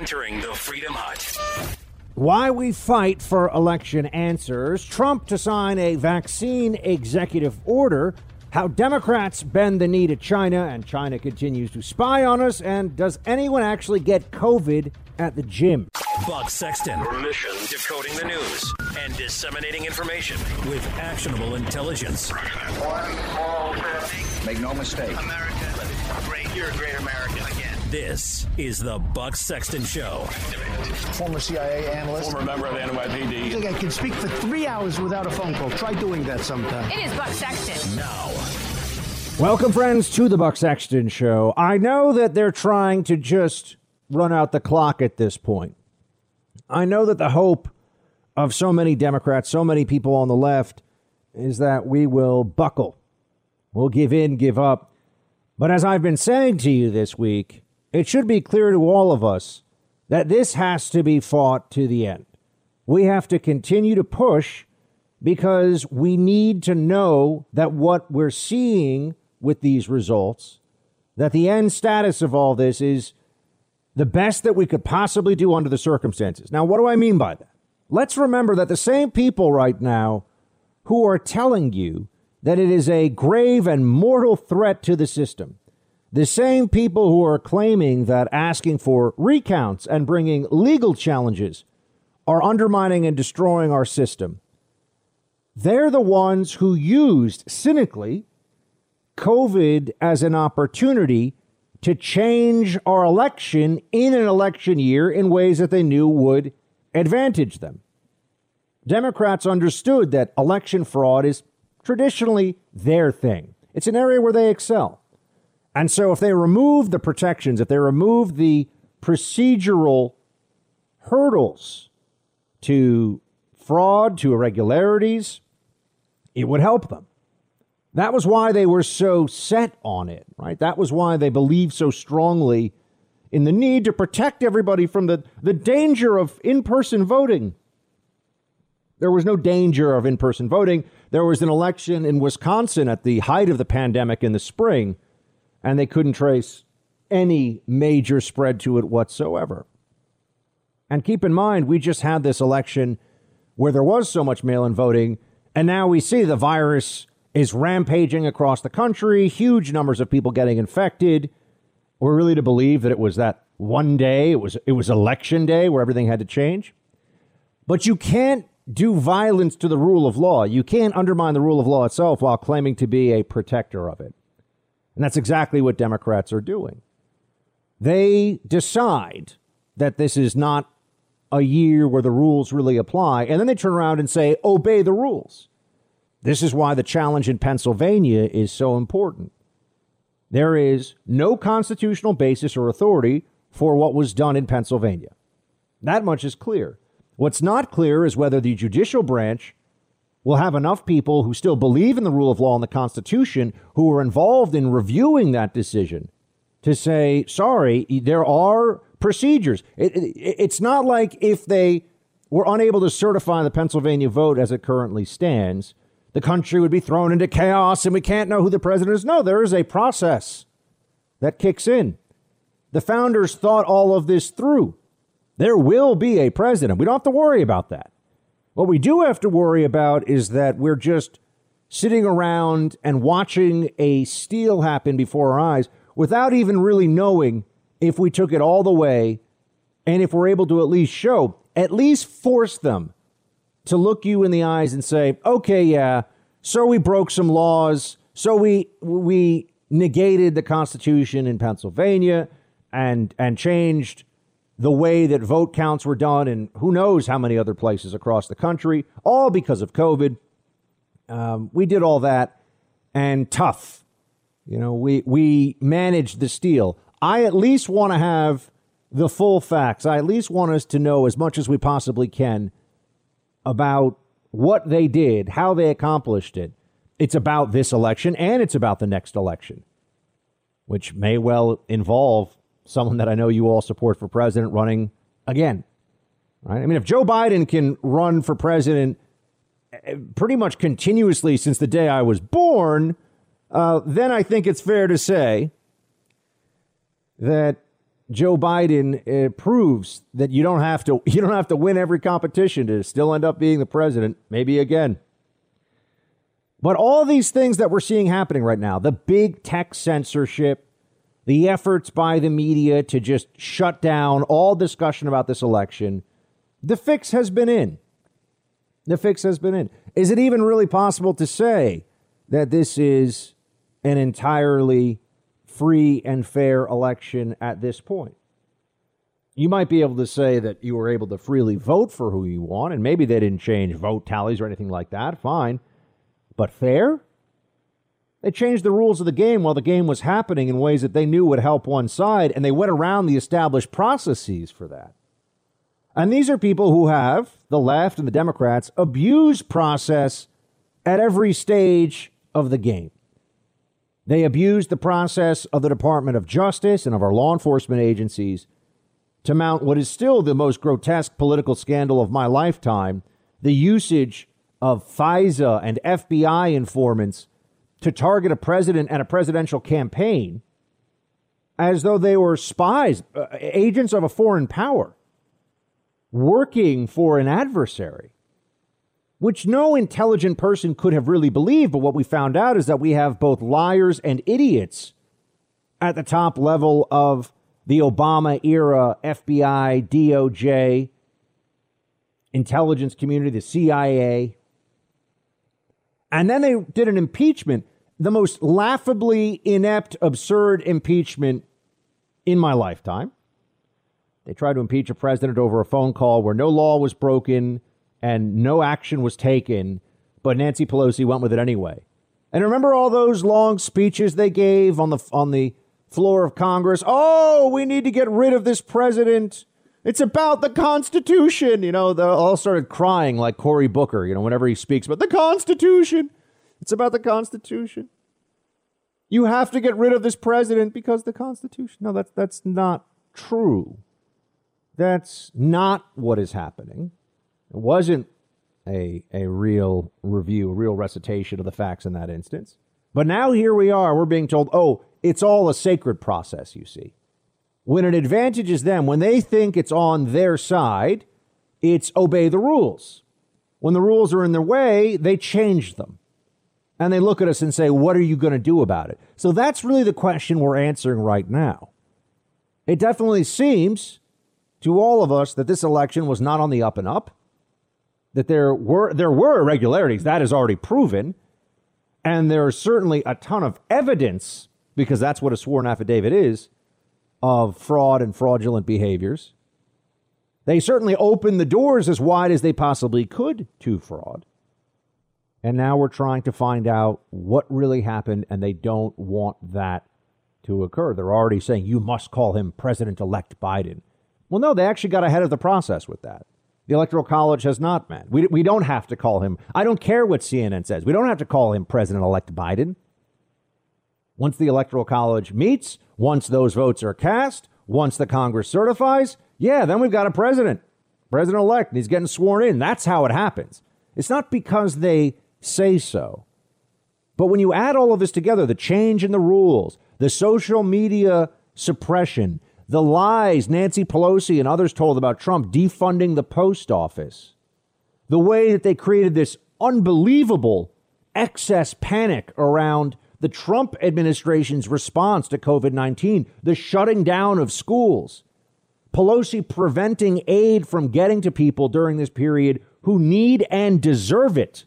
entering the Freedom Hut. Why we fight for election answers, Trump to sign a vaccine executive order, how Democrats bend the knee to China and China continues to spy on us, and does anyone actually get COVID at the gym? Buck Sexton. Mission decoding the news and disseminating information with actionable intelligence. One small step. Make no mistake. America, great. You're a great American again. This is the Buck Sexton Show. Former CIA analyst. Former member of the NYPD. I think I can speak for three hours without a phone call. Try doing that sometime. It is Buck Sexton. Now, Welcome, friends, to the Buck Sexton Show. I know that they're trying to just run out the clock at this point. I know that the hope of so many Democrats, so many people on the left, is that we will buckle. We'll give in, give up. But as I've been saying to you this week, it should be clear to all of us that this has to be fought to the end. We have to continue to push because we need to know that what we're seeing with these results, that the end status of all this is the best that we could possibly do under the circumstances. Now, what do I mean by that? Let's remember that the same people right now who are telling you that it is a grave and mortal threat to the system, the same people who are claiming that asking for recounts and bringing legal challenges are undermining and destroying our system, they're the ones who used cynically COVID as an opportunity to change our election in an election year in ways that they knew would advantage them. Democrats understood that election fraud is traditionally their thing. It's an area where they excel. And so if they remove the protections, if they remove the procedural hurdles to fraud, to irregularities, it would help them. That was why they were so set on it, right? That was why they believed so strongly in the need to protect everybody from the, the danger of in person voting. There was no danger of in person voting. There was an election in Wisconsin at the height of the pandemic in the spring, and they couldn't trace any major spread to it whatsoever. And keep in mind, we just had this election where there was so much mail in voting, and now we see the virus is rampaging across the country, huge numbers of people getting infected. We're really to believe that it was that one day, it was it was election day where everything had to change. But you can't do violence to the rule of law. You can't undermine the rule of law itself while claiming to be a protector of it. And that's exactly what Democrats are doing. They decide that this is not a year where the rules really apply, and then they turn around and say, obey the rules. This is why the challenge in Pennsylvania is so important. There is no constitutional basis or authority for what was done in Pennsylvania. That much is clear. What's not clear is whether the judicial branch will have enough people who still believe in the rule of law and the Constitution who are involved in reviewing that decision to say, sorry, there are procedures. It, it, it's not like if they were unable to certify the Pennsylvania vote as it currently stands, the country would be thrown into chaos and we can't know who the president is. No, there is a process that kicks in. The founders thought all of this through. There will be a president. We don't have to worry about that. What we do have to worry about is that we're just sitting around and watching a steal happen before our eyes without even really knowing if we took it all the way and if we're able to at least show, at least force them to look you in the eyes and say, okay, yeah, so we broke some laws, so we we negated the Constitution in Pennsylvania and and changed the way that vote counts were done and who knows how many other places across the country, all because of COVID. Um, we did all that and tough. You know, we we managed the steal. I at least want to have the full facts. I at least want us to know as much as we possibly can about what they did, how they accomplished it. It's about this election and it's about the next election, which may well involve someone that I know you all support for president running again. Right? I mean, if Joe Biden can run for president eh, pretty much continuously since the day I was born, uh, then I think it's fair to say that Joe Biden uh, proves that you don't have to you don't have to win every competition to still end up being the president, maybe again. But all these things that we're seeing happening right now, the big tech censorship, the efforts by the media to just shut down all discussion about this election, the fix has been in. The fix has been in. Is it even really possible to say that this is an entirely free and fair election at this point? You might be able to say that you were able to freely vote for who you want, and maybe they didn't change vote tallies or anything like that. Fine. But fair? They changed the rules of the game while the game was happening in ways that they knew would help one side, and they went around the established processes for that. And these are people who have, the left and the Democrats, abused process at every stage of the game. They abused the process of the Department of Justice and of our law enforcement agencies to mount what is still the most grotesque political scandal of my lifetime the usage of FISA and FBI informants to target a president and a presidential campaign as though they were spies, uh, agents of a foreign power working for an adversary, which no intelligent person could have really believed. But what we found out is that we have both liars and idiots at the top level of the Obama era FBI, DOJ, intelligence community, the CIA. And then they did an impeachment, the most laughably inept, absurd impeachment in my lifetime. They tried to impeach a president over a phone call where no law was broken and no action was taken, but Nancy Pelosi went with it anyway. And remember all those long speeches they gave on the on the floor of Congress? Oh, we need to get rid of this president. It's about the Constitution. You know, they all started crying like Cory Booker, you know, whenever he speaks about the Constitution. It's about the Constitution. You have to get rid of this president because the Constitution. No, that's that's not true. That's not what is happening. It wasn't a, a real review, a real recitation of the facts in that instance. But now here we are. We're being told, oh, it's all a sacred process, you see. When it advantages them, when they think it's on their side, it's obey the rules. When the rules are in their way, they change them. And they look at us and say, what are you going to do about it? So that's really the question we're answering right now. It definitely seems to all of us that this election was not on the up and up, that there were there were irregularities that is already proven, and there is certainly a ton of evidence because that's what a sworn affidavit is of fraud and fraudulent behaviors. They certainly opened the doors as wide as they possibly could to fraud. And now we're trying to find out what really happened, and they don't want that to occur. They're already saying you must call him President elect Biden. Well, no, they actually got ahead of the process with that. The Electoral College has not, met. We, we don't have to call him. I don't care what CNN says. We don't have to call him President elect Biden. Once the Electoral College meets, once those votes are cast, once the Congress certifies, yeah, then we've got a president, president elect, and he's getting sworn in. That's how it happens. It's not because they say so. But when you add all of this together, the change in the rules, the social media suppression, the lies Nancy Pelosi and others told about Trump defunding the post office, the way that they created this unbelievable excess panic around the Trump administration's response to COVID 19, the shutting down of schools, Pelosi preventing aid from getting to people during this period who need and deserve it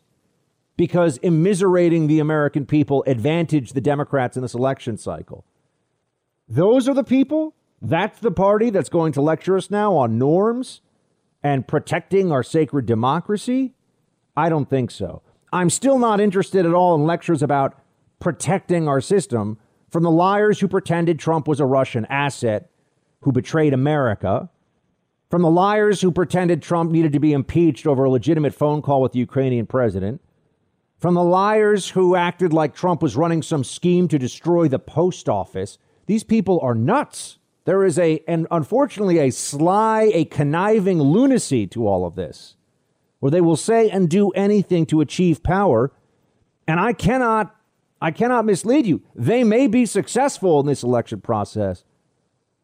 because immiserating the American people advantaged the Democrats in this election cycle. Those are the people that's the party that's going to lecture us now on norms and protecting our sacred democracy? I don't think so. I'm still not interested at all in lectures about protecting our system from the liars who pretended Trump was a Russian asset who betrayed America, from the liars who pretended Trump needed to be impeached over a legitimate phone call with the Ukrainian president, from the liars who acted like Trump was running some scheme to destroy the post office. These people are nuts. There is a, and unfortunately, a sly, a conniving lunacy to all of this, where they will say and do anything to achieve power. And I cannot, I cannot mislead you. They may be successful in this election process,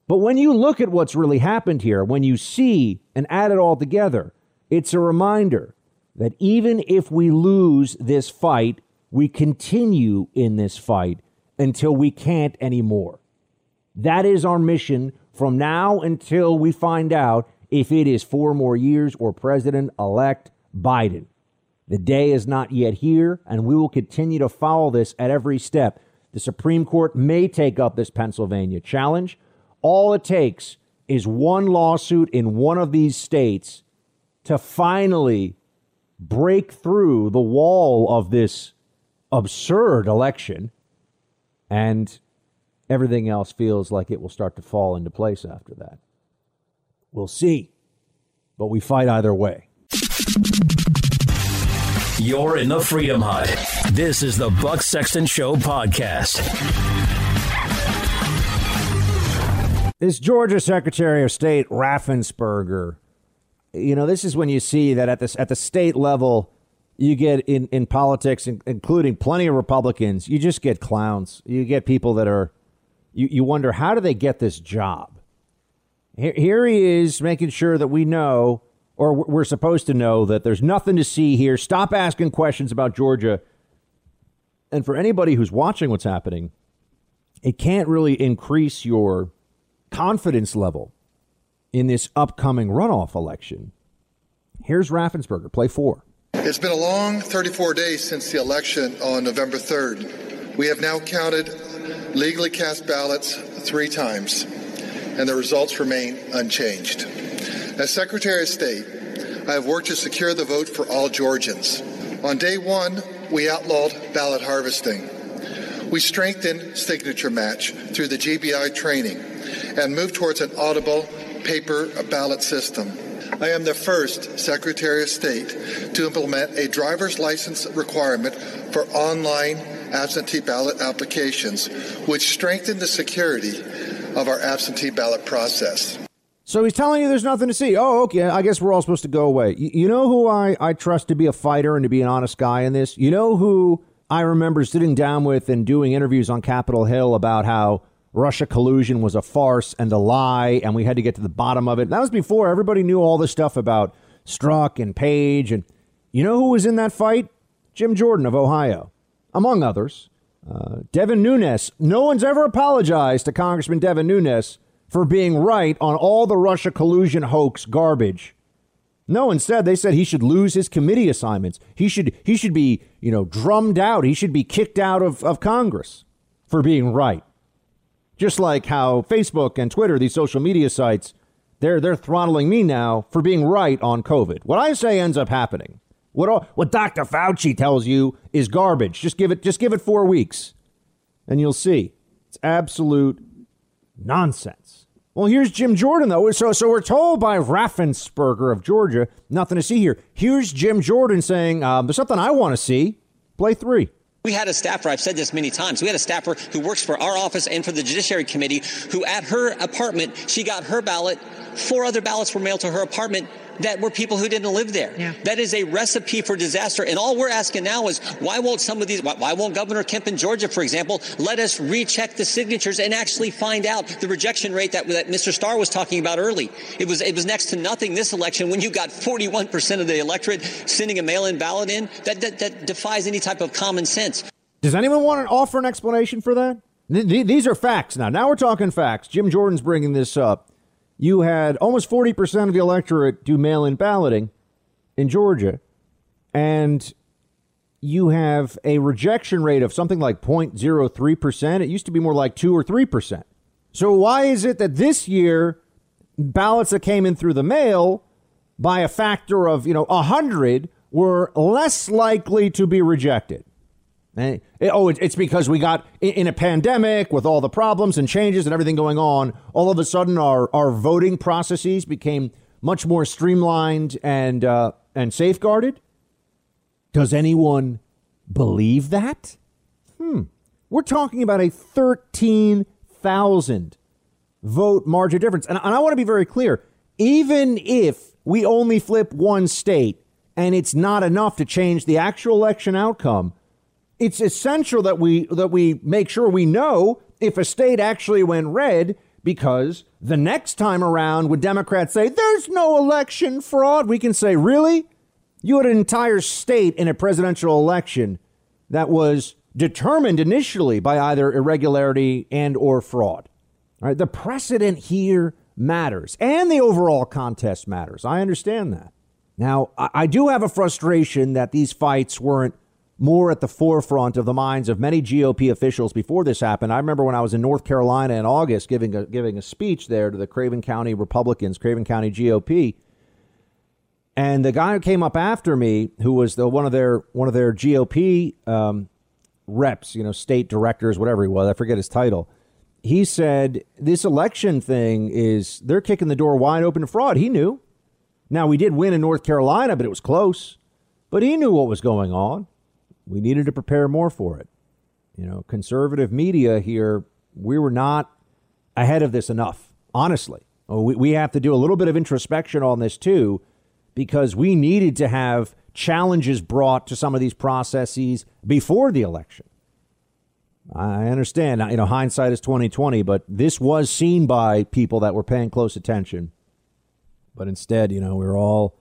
But when you look at what's really happened here, when you see and add it all together, it's a reminder that even if we lose this fight, we continue in this fight until we can't anymore. That is our mission from now until we find out if it is four more years or President elect Biden. The day is not yet here, and we will continue to follow this at every step. The Supreme Court may take up this Pennsylvania challenge. All it takes is one lawsuit in one of these states to finally break through the wall of this absurd election, and everything else feels like it will start to fall into place after that. We'll see, but we fight either way. You're in the Freedom Hut. This is the Buck Sexton Show podcast. This Georgia Secretary of State Raffensperger, you know, this is when you see that at this at the state level, you get in in politics, including plenty of Republicans, you just get clowns. You get people that are, you you wonder how do they get this job. Here, here he is making sure that we know or we're supposed to know that there's nothing to see here. Stop asking questions about Georgia. And for anybody who's watching what's happening, it can't really increase your confidence level in this upcoming runoff election. Here's Raffensperger, play four. It's been a long 34 days since the election on November 3rd. We have now counted legally cast ballots three times, and the results remain unchanged. As Secretary of State, I have worked to secure the vote for all Georgians. On day one, we outlawed ballot harvesting. We strengthened signature match through the GBI training and moved towards an audible paper ballot system. I am the first Secretary of State to implement a driver's license requirement for online absentee ballot applications, which strengthened the security of our absentee ballot process. So he's telling you there's nothing to see. Oh, okay. I guess we're all supposed to go away. You, you know who I, I trust to be a fighter and to be an honest guy in this? You know who I remember sitting down with and doing interviews on Capitol Hill about how Russia collusion was a farce and a lie, and we had to get to the bottom of it. That was before everybody knew all this stuff about Strzok and Page. And you know who was in that fight? Jim Jordan of Ohio, among others. Uh, Devin Nunes. No one's ever apologized to Congressman Devin Nunes for being right on all the Russia collusion hoax garbage. No, instead they said he should lose his committee assignments. He should he should be, you know, drummed out. He should be kicked out of, of Congress for being right. Just like how Facebook and Twitter, these social media sites, they're they're throttling me now for being right on COVID. What I say ends up happening. What all, what Dr. Fauci tells you is garbage. Just give it just give it 4 weeks and you'll see. It's absolute nonsense. Well, here's Jim Jordan, though. So, so we're told by Raffensperger of Georgia, nothing to see here. Here's Jim Jordan saying, um, there's something I want to see. Play three. We had a staffer, I've said this many times, we had a staffer who works for our office and for the Judiciary Committee who at her apartment, she got her ballot. Four other ballots were mailed to her apartment that were people who didn't live there. Yeah. That is a recipe for disaster. And all we're asking now is why won't some of these, why, why, won't Governor Kemp in Georgia, for example, let us recheck the signatures and actually find out the rejection rate that, that Mr. Starr was talking about early? It was, it was next to nothing this election when you got 41% of the electorate sending a mail-in ballot in. That, that, that defies any type of common sense. Does anyone want to offer an explanation for that? These are facts now. Now we're talking facts. Jim Jordan's bringing this up you had almost 40% of the electorate do mail in balloting in Georgia, and you have a rejection rate of something like 0.03%. It used to be more like 2 or 3%. So, why is it that this year ballots that came in through the mail by a factor of, you know, 100 were less likely to be rejected? Eh, eh, oh, it's because we got in a pandemic with all the problems and changes and everything going on. All of a sudden, our, our voting processes became much more streamlined and uh, and safeguarded. Does anyone believe that? Hmm. We're talking about a thirteen thousand vote margin difference, and, and I want to be very clear. Even if we only flip one state and it's not enough to change the actual election outcome it's essential that we that we make sure we know if a state actually went red because the next time around, when Democrats say there's no election fraud, we can say, really? You had an entire state in a presidential election that was determined initially by either irregularity and or fraud. All right, the precedent here matters and the overall contest matters. I understand that. Now, I do have a frustration that these fights weren't more at the forefront of the minds of many GOP officials before this happened. I remember when I was in North Carolina in August giving a, giving a speech there to the Craven County Republicans, Craven County GOP. And the guy who came up after me, who was the one of their one of their GOP um, reps, you know, state directors, whatever he was, I forget his title. He said this election thing is they're kicking the door wide open to fraud. He knew. Now we did win in North Carolina, but it was close. But he knew what was going on. We needed to prepare more for it. You know, conservative media here, we were not ahead of this enough, honestly. Oh, we, we have to do a little bit of introspection on this too, because we needed to have challenges brought to some of these processes before the election. I understand, you know, hindsight is 2020, but this was seen by people that were paying close attention. But instead, you know, we are all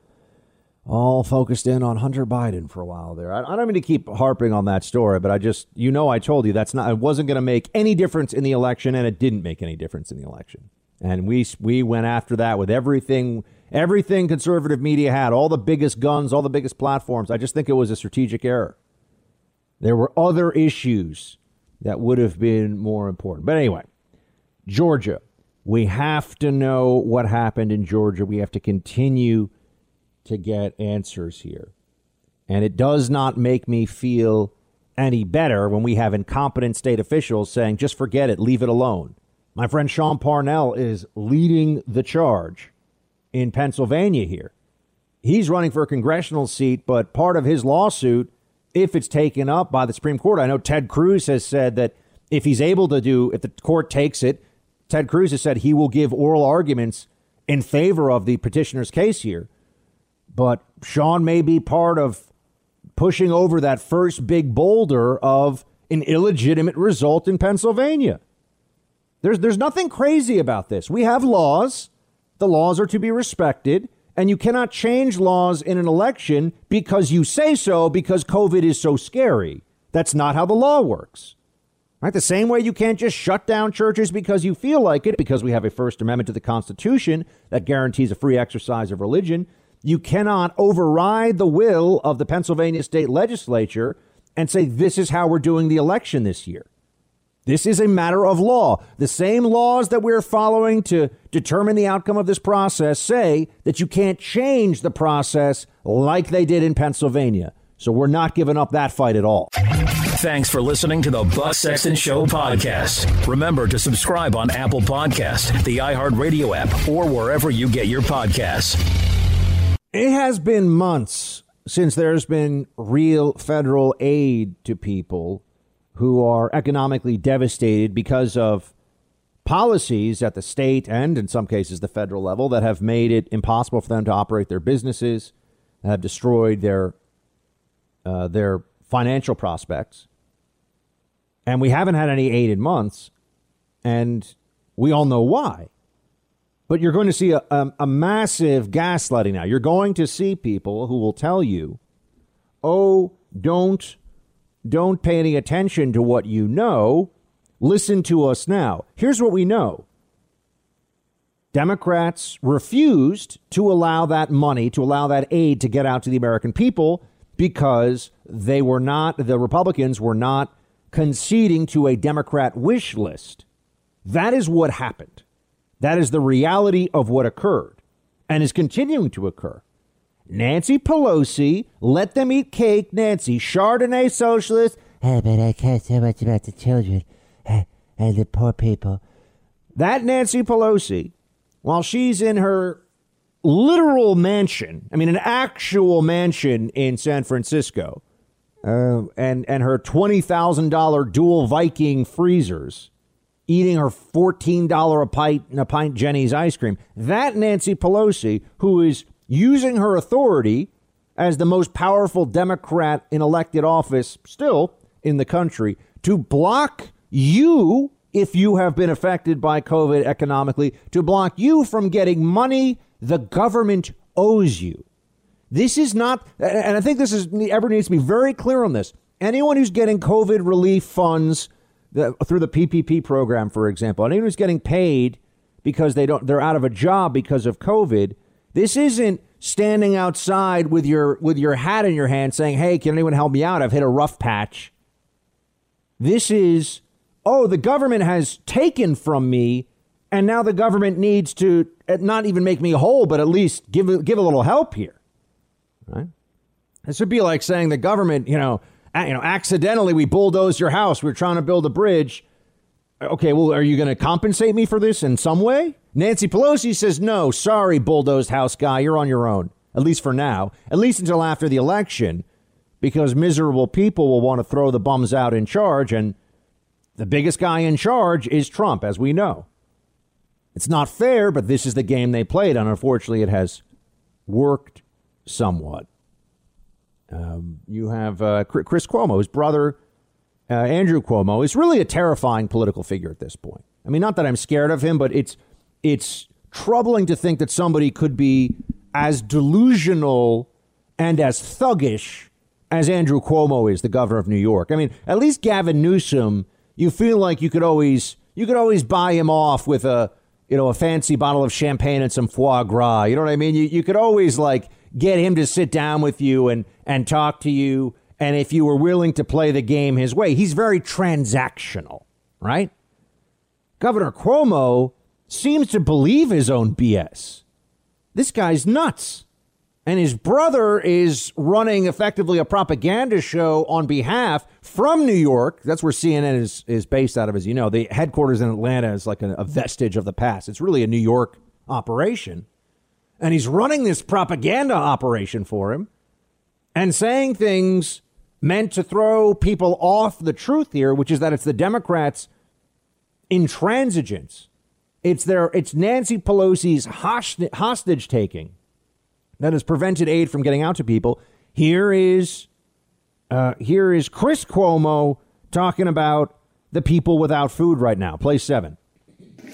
all focused in on Hunter Biden for a while there. I, I, don't mean to keep harping on that story, but I just, you know, I told you that's not, it wasn't going to make any difference in the election, and it didn't make any difference in the election. And we we went after that with everything, everything conservative media had, all the biggest guns, all the biggest platforms. I just think it was a strategic error. There were other issues that would have been more important. But anyway, Georgia. We have to know what happened in Georgia. We have to continue to get answers here. And it does not make me feel any better when we have incompetent state officials saying, just forget it, leave it alone. My friend Sean Parnell is leading the charge in Pennsylvania here. He's running for a congressional seat, but part of his lawsuit, if it's taken up by the Supreme Court, I know Ted Cruz has said that if he's able to do, if the court takes it, Ted Cruz has said he will give oral arguments in favor of the petitioner's case here. But Sean may be part of pushing over that first big boulder of an illegitimate result in Pennsylvania. There's, there's nothing crazy about this. We have laws. The laws are to be respected. And you cannot change laws in an election because you say so because COVID is so scary. That's not how the law works. Right? The same way you can't just shut down churches because you feel like it, because we have a First Amendment to the Constitution that guarantees a free exercise of religion. You cannot override the will of the Pennsylvania state legislature and say, this is how we're doing the election this year. This is a matter of law. The same laws that we're following to determine the outcome of this process say that you can't change the process like they did in Pennsylvania. So we're not giving up that fight at all. Thanks for listening to the Buck Sexton Show podcast. Remember to subscribe on Apple Podcast, the iHeartRadio app, or wherever you get your podcasts. It has been months since there's been real federal aid to people who are economically devastated because of policies at the state and, in some cases, the federal level that have made it impossible for them to operate their businesses, have destroyed their uh, their financial prospects. And we haven't had any aid in months, and we all know why. But you're going to see a, a, a, massive gaslighting now. You're going to see people who will tell you, oh, don't, don't pay any attention to what you know. Listen to us now. Here's what we know Democrats refused to allow that money, to allow that aid to get out to the American people because they were not, the Republicans were not conceding to a Democrat wish list. That is what happened. That is the reality of what occurred and is continuing to occur. Nancy Pelosi, let them eat cake, Nancy, Chardonnay socialist. Oh, but I care so much about the children and the poor people. That Nancy Pelosi, while she's in her literal mansion, I mean, an actual mansion in San Francisco, uh, and, and her $20,000 dual Viking freezers, eating her $14 a pint and a pint Jeni's ice cream. That Nancy Pelosi, who is using her authority as the most powerful Democrat in elected office still in the country to block you if you have been affected by COVID economically, to block you from getting money the government owes you. This is not, and I think this is ever needs to be very clear on this. Anyone who's getting COVID relief funds the, through the PPP program, for example, and anyone who's getting paid because they don't, they're out of a job because of COVID. This isn't standing outside with your with your hat in your hand saying, "Hey, can anyone help me out? I've hit a rough patch." This is, oh, the government has taken from me, and now the government needs to uh, not even make me whole, but at least give give a little help here. Right? This would be like saying the government, you know, you know, accidentally we bulldozed your house. We are trying to build a bridge. Okay, well, are you going to compensate me for this in some way? Nancy Pelosi says, no, sorry, bulldozed house guy, you're on your own, at least for now, at least until after the election, because miserable people will want to throw the bums out in charge. And the biggest guy in charge is Trump, as we know. It's not fair, but this is the game they played, and unfortunately, it has worked somewhat. Um, you have uh, Chris Cuomo, his brother, uh, Andrew Cuomo, is really a terrifying political figure at this point. I mean, not that I'm scared of him, but it's it's troubling to think that somebody could be as delusional and as thuggish as Andrew Cuomo is, the governor of New York. I mean, at least Gavin Newsom, you feel like you could always you could always buy him off with a you know a fancy bottle of champagne and some foie gras. You know what I mean? You you could always like get him to sit down with you and, and talk to you. And if you were willing to play the game his way, he's very transactional, right? Governor Cuomo seems to believe his own BS. This guy's nuts. And his brother is running effectively a propaganda show on behalf from New York. That's where CNN is, is based out of, as you know. The headquarters in Atlanta is like a, a vestige of the past. It's really a New York operation and he's running this propaganda operation for him and saying things meant to throw people off the truth here, which is that it's the Democrats' intransigence. It's their it's Nancy Pelosi's hostage taking that has prevented aid from getting out to people. Here is uh, here is Chris Cuomo talking about the people without food right now. Play seven.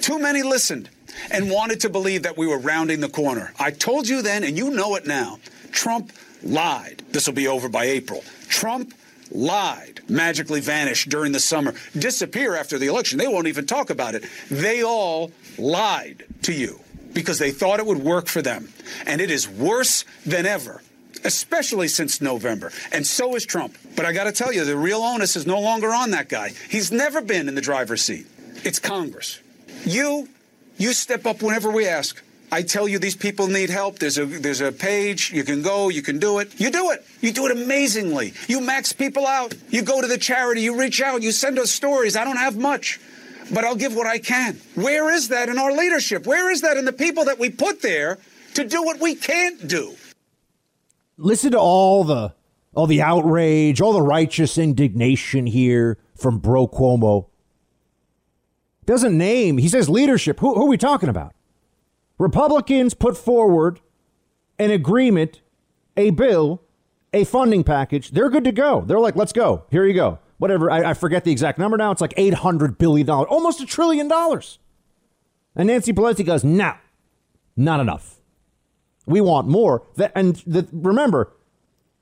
Too many listened and wanted to believe that we were rounding the corner. I told you then, and you know it now. Trump lied. This will be over by April. Trump lied, magically vanished during the summer, disappear after the election. They won't even talk about it. They all lied to you because they thought it would work for them. And it is worse than ever, especially since November. And so is Trump. But I got to tell you, the real onus is no longer on that guy. He's never been in the driver's seat. It's Congress. You you step up whenever we ask. I tell you these people need help. There's a there's a page. You can go. You can do it. You do it. You do it amazingly. You max people out. You go to the charity. You reach out. You send us stories. I don't have much, but I'll give what I can. Where is that in our leadership? Where is that in the people that we put there to do what we can't do? Listen to all the all the outrage, all the righteous indignation here from Bro Cuomo. Doesn't name, he says leadership. Who, who are we talking about? Republicans put forward an agreement, a bill, a funding package. They're good to go. They're like, let's go. Here you go. Whatever. I, I forget the exact number now. It's like $800 billion, almost a trillion dollars. And Nancy Pelosi goes, no, not enough. We want more. And remember,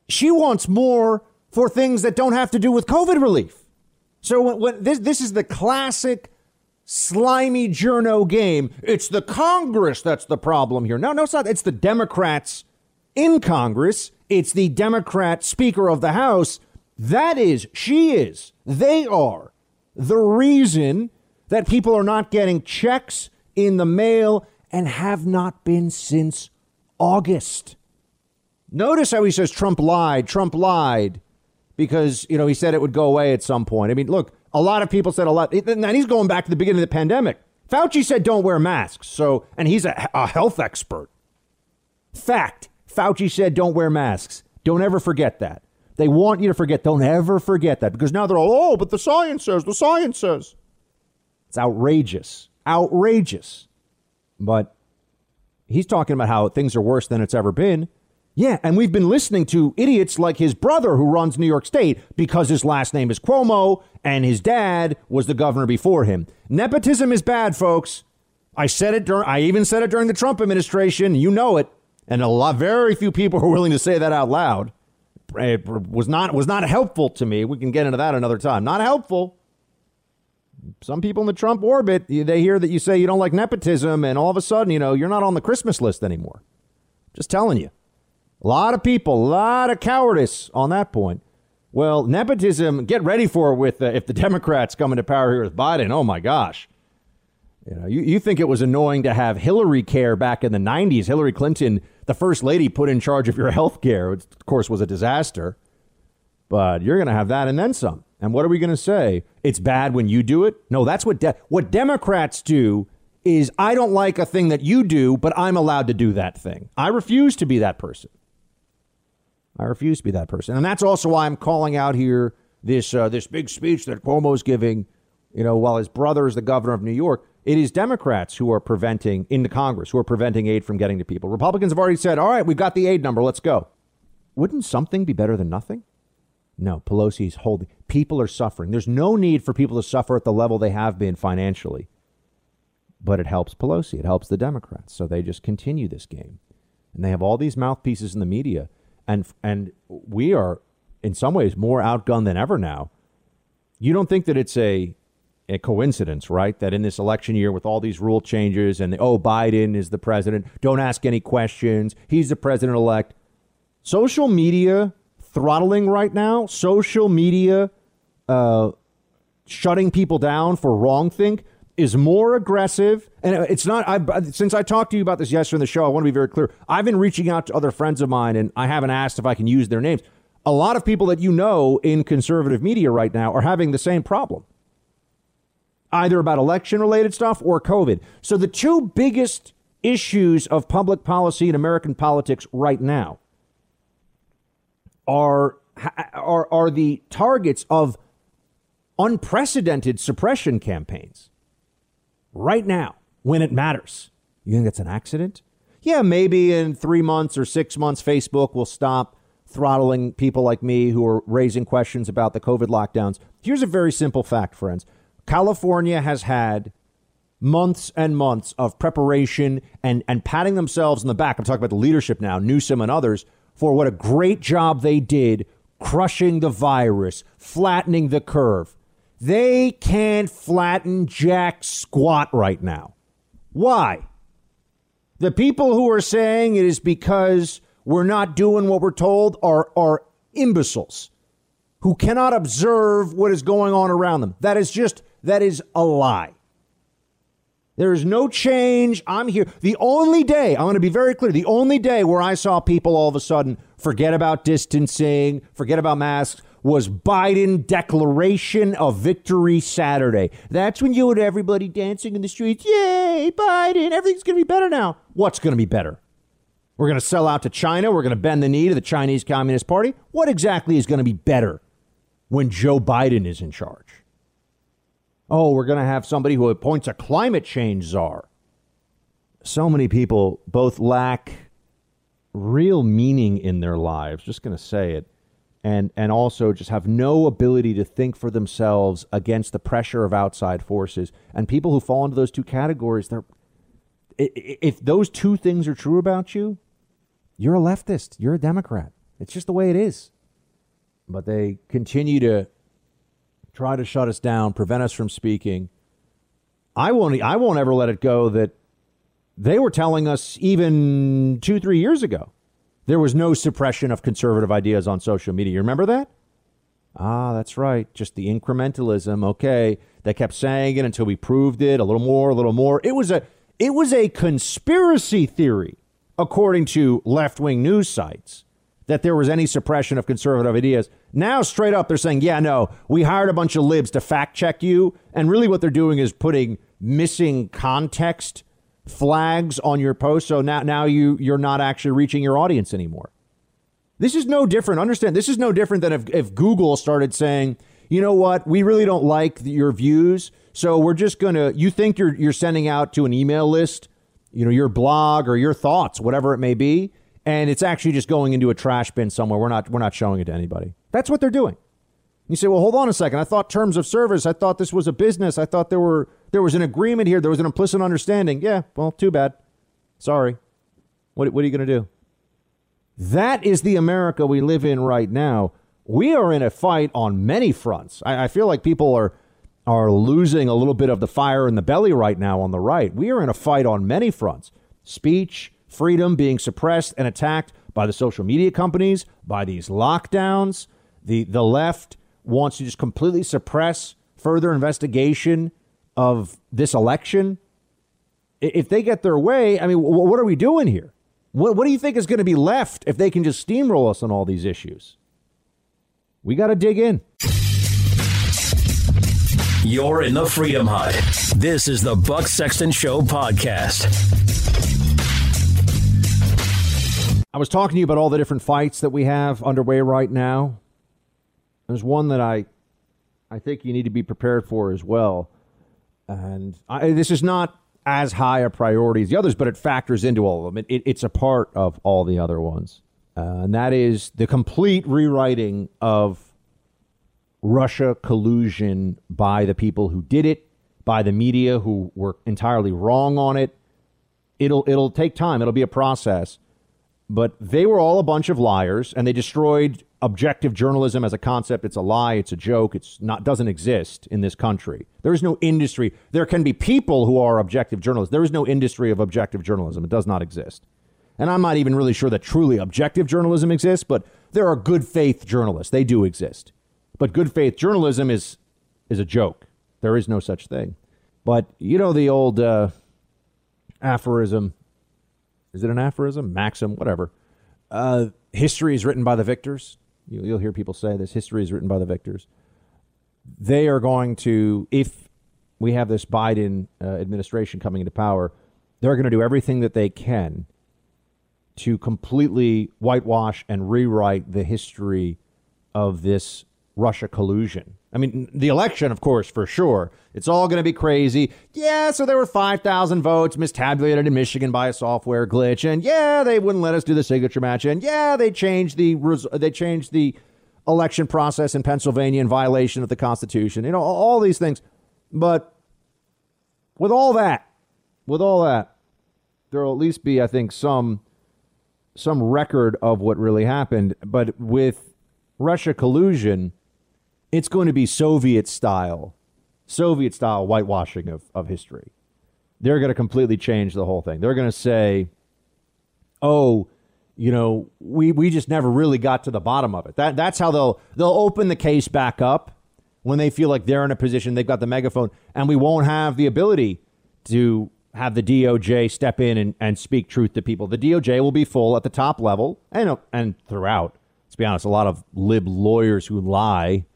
she wants more for things that don't have to do with COVID relief. So when, when this, this is the classic slimy journo game. It's the Congress that's the problem here. No, no, it's not. It's the Democrats in Congress. It's the Democrat Speaker of the House. That is, she is, they are the reason that people are not getting checks in the mail and have not been since August. Notice how he says Trump lied, Trump lied because, you know, he said it would go away at some point. I mean, look, a lot of people said a lot, and he's going back to the beginning of the pandemic. Fauci said don't wear masks. So, and he's a, a health expert. Fact Fauci said don't wear masks. Don't ever forget that. They want you to forget. Don't ever forget that because now they're all, oh, but the science says, the science says. It's outrageous. Outrageous. But he's talking about how things are worse than it's ever been. Yeah, and we've been listening to idiots like his brother who runs New York State because his last name is Cuomo and his dad was the governor before him. Nepotism is bad, folks. I said it during I even said it during the Trump administration. You know it. And a lot very few people are willing to say that out loud. It was not was not helpful to me. We can get into that another time. Not helpful. Some people in the Trump orbit, they hear that you say you don't like nepotism and all of a sudden, you know, you're not on the Christmas list anymore. Just telling you. A lot of people, a lot of cowardice on that point. Well, nepotism, get ready for it with uh, if the Democrats come into power here with Biden. Oh my gosh. You know, you, you think it was annoying to have Hillary care back in the 90s. Hillary Clinton, the first lady, put in charge of your health care, which of course was a disaster. But you're going to have that and then some. And what are we going to say? It's bad when you do it? No, that's what de- what Democrats do is I don't like a thing that you do, but I'm allowed to do that thing. I refuse to be that person. I refuse to be that person. And that's also why I'm calling out here this uh, this big speech that Cuomo's giving, you know, while his brother is the governor of New York. It is Democrats who are preventing in the Congress who are preventing aid from getting to people. Republicans have already said, "All right, we've got the aid number. Let's go." Wouldn't something be better than nothing? No, Pelosi's holding. People are suffering. There's no need for people to suffer at the level they have been financially. But it helps Pelosi. It helps the Democrats. So they just continue this game. And they have all these mouthpieces in the media and and we are in some ways more outgunned than ever now. You don't think that it's a a coincidence, right? That in this election year, with all these rule changes and the, oh, Biden is the president, don't ask any questions, he's the president elect. Social media throttling right now, social media uh, shutting people down for wrong think is more aggressive. And it's not, I, since I talked to you about this yesterday in the show, I want to be very clear. I've been reaching out to other friends of mine and I haven't asked if I can use their names. A lot of people that you know in conservative media right now are having the same problem, either about election related stuff or COVID. So the two biggest issues of public policy in American politics right now are, are, are the targets of unprecedented suppression campaigns right now when it matters. You think it's an accident? Yeah, maybe in three months or six months, Facebook will stop throttling people like me who are raising questions about the COVID lockdowns. Here's a very simple fact, friends California has had months and months of preparation and, and patting themselves in the back. I'm talking about the leadership now, Newsom and others, for what a great job they did crushing the virus, flattening the curve. They can't flatten jack squat right now. Why? The people who are saying it is because we're not doing what we're told are, are imbeciles who cannot observe what is going on around them. That is just, that is a lie. There is no change. I'm here. The only day, I'm going to be very clear, the only day where I saw people all of a sudden forget about distancing, forget about masks, was Biden declaration of victory Saturday. That's when you and everybody dancing in the streets. Yay, Biden. Everything's going to be better now. What's going to be better? We're going to sell out to China. We're going to bend the knee to the Chinese Communist Party. What exactly is going to be better when Joe Biden is in charge? Oh, we're going to have somebody who appoints a climate change czar. So many people both lack real meaning in their lives, just going to say it, and and also just have no ability to think for themselves against the pressure of outside forces. And people who fall into those two categories, they're if those two things are true about you, you're a leftist, you're a Democrat. It's just the way it is. But they continue to try to shut us down, prevent us from speaking. I won't I won't ever let it go that they were telling us even 2 3 years ago there was no suppression of conservative ideas on social media. You remember that? Ah, that's right. Just the incrementalism. Okay. They kept saying it until we proved it a little more, a little more. It was a it was a conspiracy theory, according to left-wing news sites, that there was any suppression of conservative ideas. Now, straight up, they're saying, yeah, no, we hired a bunch of libs to fact check you. And really what they're doing is putting missing context flags on your post so now now you you're not actually reaching your audience anymore. This is no different. Understand, this is no different than if, if Google started saying, you know what, we really don't like your views, so we're just gonna. You think you're you're sending out to an email list, you know, your blog or your thoughts, whatever it may be, and it's actually just going into a trash bin somewhere. We're not we're not showing it to anybody. That's what they're doing. You say, well, hold on a second. I thought terms of service. I thought this was a business. I thought there were there was an agreement here. There was an implicit understanding. Yeah, well, too bad. Sorry. What what are you going to do? That is the America we live in right now. We are in a fight on many fronts. I, I feel like people are are losing a little bit of the fire in the belly right now on the right. We are in a fight on many fronts. Speech, freedom being suppressed and attacked by the social media companies, by these lockdowns. The the left wants to just completely suppress further investigation of this election. If they get their way, I mean, what are we doing here? What, what do you think is going to be left if they can just steamroll us on all these issues? We got to dig in. You're in the Freedom Hut. This is the Buck Sexton Show podcast. I was talking to you about all the different fights that we have underway right now. There's one that I, I think you need to be prepared for as well, and I, this is not as high a priority as the others, but it factors into all of them. It, it, it's a part of all the other ones, uh, and that is the complete rewriting of Russia collusion by the people who did it, by the media who were entirely wrong on it. It'll it'll take time. It'll be a process, but they were all a bunch of liars, and they destroyed objective journalism as a concept. It's a lie. It's a joke. It's not doesn't exist in this country. There is no industry. There can be people who are objective journalists. There is no industry of objective journalism. It does not exist. And I'm not even really sure that truly objective journalism exists, but there are good faith journalists. They do exist. But good faith journalism is is a joke. There is no such thing. But you know the old uh, aphorism. Is it an aphorism? Maxim, whatever. Uh, history is written by the victors. You, you'll hear people say this. History is written by the victors. They are going to, if we have this Biden uh, administration coming into power, they're going to do everything that they can to completely whitewash and rewrite the history of this Russia collusion. I mean, the election, of course, for sure. It's all going to be crazy. Yeah, so there were 5,000 votes mistabulated in Michigan by a software glitch, and yeah, they wouldn't let us do the signature match, and yeah, they changed the res- they changed the election process in Pennsylvania in violation of the Constitution. You know, all these things. But with all that, with all that, there will at least be, I think, some some record of what really happened. But with Russia collusion it's going to be Soviet style, Soviet style whitewashing of, of history. They're going to completely change the whole thing. They're going to say, oh, you know, we, we just never really got to the bottom of it. That, that's how they'll they'll open the case back up when they feel like they're in a position, they've got the megaphone, and we won't have the ability to have the DOJ step in and, and speak truth to people. The DOJ will be full at the top level and, and throughout. Let's be honest, a lot of lib lawyers who lie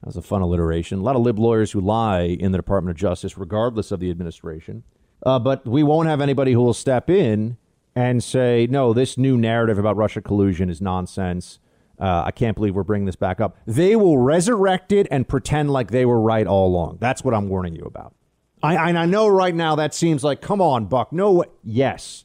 that was a fun alliteration. A lot of lib lawyers who lie in the Department of Justice, regardless of the administration. Uh, but we won't have anybody who will step in and say, no, this new narrative about Russia collusion is nonsense. Uh, I can't believe we're bringing this back up. They will resurrect it and pretend like they were right all along. That's what I'm warning you about. I, I know right now that seems like, come on, Buck. No, yes,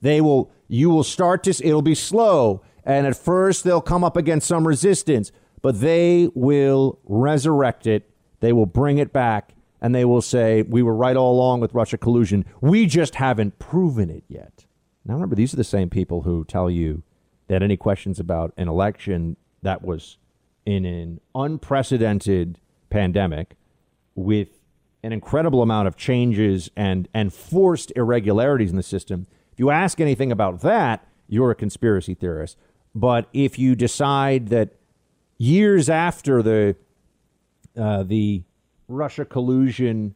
they will. You will start to. It'll be slow, and at first they'll come up against some resistance but they will resurrect it. They will bring it back and they will say, We were right all along with Russia collusion. We just haven't proven it yet. Now, remember, these are the same people who tell you that any questions about an election that was in an unprecedented pandemic with an incredible amount of changes and, and forced irregularities in the system. If you ask anything about that, you're a conspiracy theorist. But if you decide that years after the uh, the Russia collusion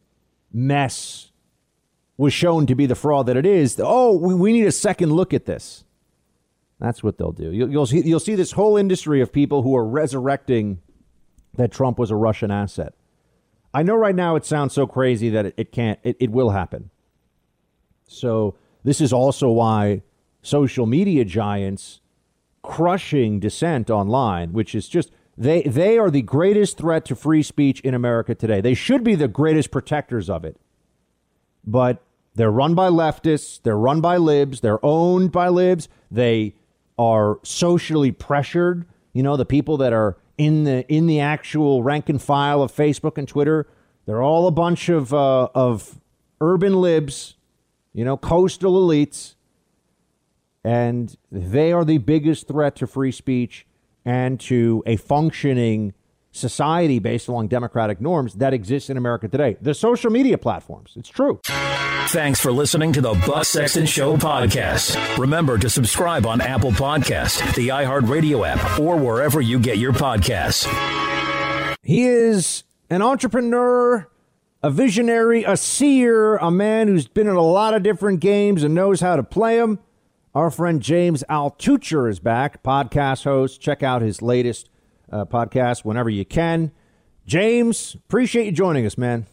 mess was shown to be the fraud that it is. Oh, we, we need a second look at this. That's what they'll do. You'll, you'll see, you'll see this whole industry of people who are resurrecting that Trump was a Russian asset. I know right now it sounds so crazy that it, it can't, it, it will happen. So, this is also why social media giants crushing dissent online, which is just they they are the greatest threat to free speech in America today. They should be the greatest protectors of it. But they're run by leftists, they're run by libs, they're owned by libs. They are socially pressured. You know, the people that are in the in the actual rank and file of Facebook and Twitter, they're all a bunch of uh, of urban libs, you know, coastal elites, and they are the biggest threat to free speech and to a functioning society based along democratic norms that exists in America today. The social media platforms. It's true. Thanks for listening to the Buck Sexton Show podcast. Remember to subscribe on Apple Podcast, the iHeartRadio app, or wherever you get your podcasts. He is an entrepreneur, a visionary, a seer, a man who's been in a lot of different games and knows how to play them. Our friend James Altucher is back, podcast host. Check out his latest uh, podcast whenever you can. James, appreciate you joining us, man.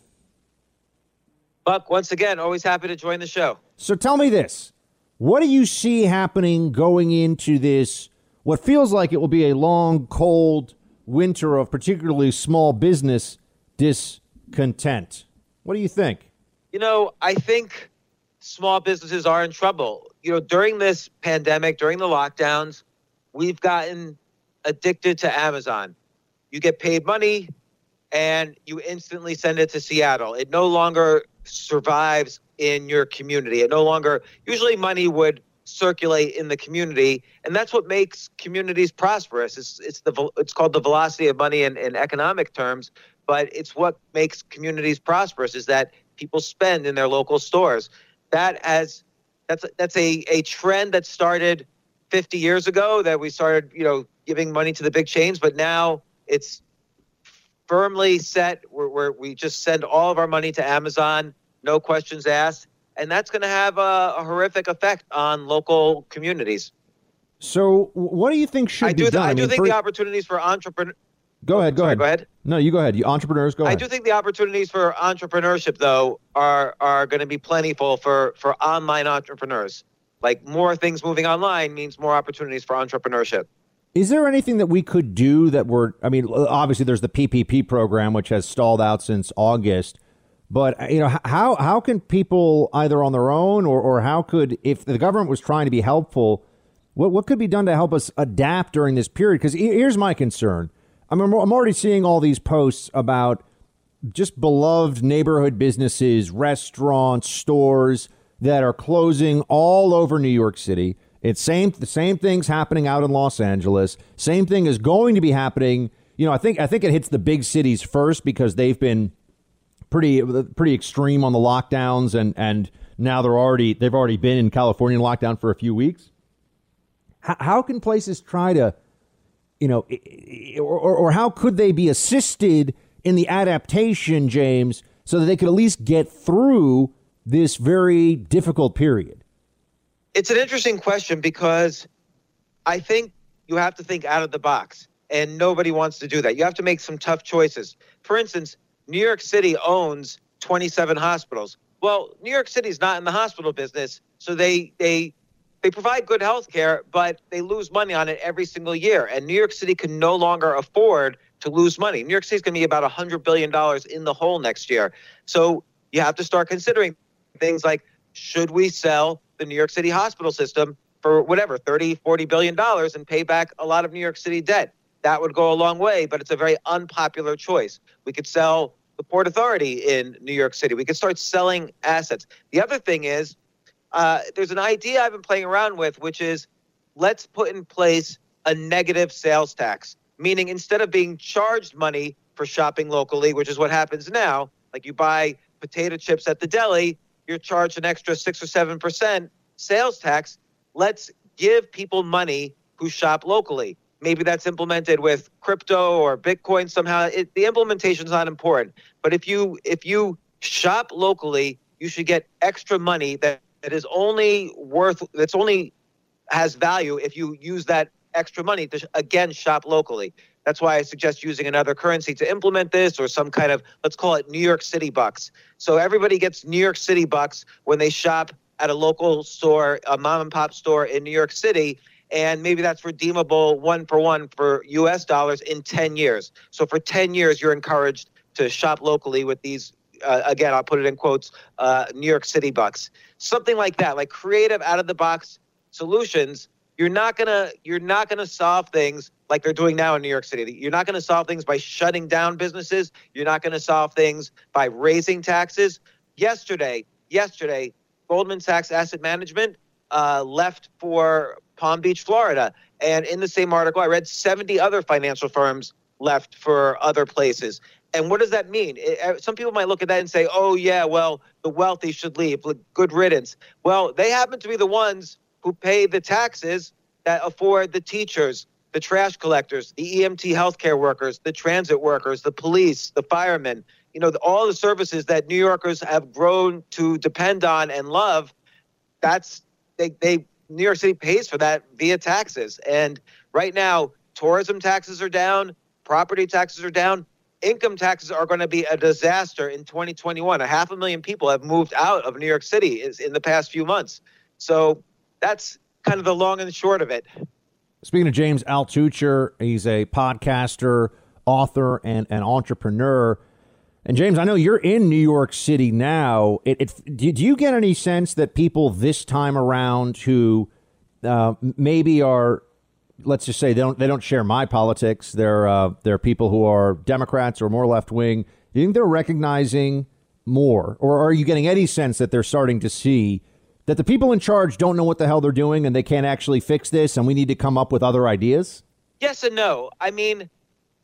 Buck, once again, always happy to join the show. So tell me this. What do you see happening going into this, what feels like it will be a long, cold winter of particularly small business discontent? What do you think? You know, I think small businesses are in trouble. You know, during this pandemic, during the lockdowns, we've gotten addicted to Amazon. You get paid money and you instantly send it to Seattle. It no longer survives in your community. It no longer, usually, money would circulate in the community, and that's what makes communities prosperous. It's, it's, the, it's called the velocity of money in, in economic terms, but it's what makes communities prosperous is that people spend in their local stores. That as that's that's a, a trend that started 50 years ago that we started, you know, giving money to the big chains, but now it's firmly set where, where we just send all of our money to Amazon, no questions asked, and that's going to have a, a, horrific effect on local communities. So, what do you think should I be do, done? I, I do think for... the opportunities for entrepreneurs. Go ahead. Go Sorry, ahead. Go ahead. No, you go ahead. You entrepreneurs, go ahead. I do think the opportunities for entrepreneurship, though, are are going to be plentiful for for online entrepreneurs. Like more things moving online means more opportunities for entrepreneurship. Is there anything that we could do that we're, I mean, obviously there's the PPP program, which has stalled out since August. But, uh, you know, how, how can people either on their own or, or how could, if the government was trying to be helpful, what, what could be done to help us adapt during this period? Because here's my concern. I mean, I'm already seeing all these posts about just beloved neighborhood businesses, restaurants, stores that are closing all over New York City. It's same the same things happening out in Los Angeles. Same thing is going to be happening. You know, I think I think it hits the big cities first because they've been pretty pretty extreme on the lockdowns and and now they're already they've already been in California lockdown for a few weeks. How, how can places try to, you know, or, or, or how could they be assisted in the adaptation, James, so that they could at least get through this very difficult period? It's an interesting question because I think you have to think out of the box, and nobody wants to do that. You have to make some tough choices. For instance, New York City owns 27 hospitals. Well, New York City is not in the hospital business, so they they they provide good health care, but they lose money on it every single year. And New York City can no longer afford to lose money. New York City is going to be about $100 billion in the hole next year. So you have to start considering things like should we sell the New York City hospital system for whatever 30 40 billion dollars and pay back a lot of New York City debt that would go a long way but it's a very unpopular choice we could sell the port authority in New York City we could start selling assets the other thing is uh, there's an idea I've been playing around with which is let's put in place a negative sales tax meaning instead of being charged money for shopping locally which is what happens now like you buy potato chips at the deli you're charged an extra six or seven percent sales tax. Let's give people money who shop locally. Maybe that's implemented with crypto or Bitcoin somehow. It, the implementation is not important, but if you if you shop locally, you should get extra money that, that is only worth that's only has value if you use that extra money to again shop locally. That's why I suggest using another currency to implement this or some kind of, let's call it New York City bucks. So everybody gets New York City bucks when they shop at a local store, a mom and pop store in New York City. And maybe that's redeemable one for one for US dollars in 10 years. So for 10 years, you're encouraged to shop locally with these, uh, again, I'll put it in quotes, uh, New York City bucks. Something like that, like creative, out of the box solutions you're not gonna you're not gonna solve things like they're doing now in New York City. You're not gonna solve things by shutting down businesses. You're not gonna solve things by raising taxes. Yesterday, yesterday, Goldman Sachs Asset Management uh, left for Palm Beach, Florida, and in the same article, I read 70 other financial firms left for other places. And what does that mean? It, uh, some people might look at that and say, "Oh yeah, well, the wealthy should leave. Good riddance." Well, they happen to be the ones who pay the taxes that afford the teachers, the trash collectors, the EMT healthcare workers, the transit workers, the police, the firemen, you know, all the services that New Yorkers have grown to depend on and love. That's they they New York City pays for that via taxes. And right now, tourism taxes are down, property taxes are down. Income taxes are going to be a disaster in 2021. A half a million people have moved out of New York City in the past few months. So that's kind of the long and short of it. Speaking of James Altucher, he's a podcaster, author, and an entrepreneur. And James, I know you're in New York City now. It, it, do you get any sense that people this time around who uh, maybe are, let's just say they don't they don't share my politics. They're uh, they're people who are Democrats or more left wing. Do you think they're recognizing more, or are you getting any sense that they're starting to see that the people in charge don't know what the hell they're doing and they can't actually fix this and we need to come up with other ideas? Yes and no. I mean,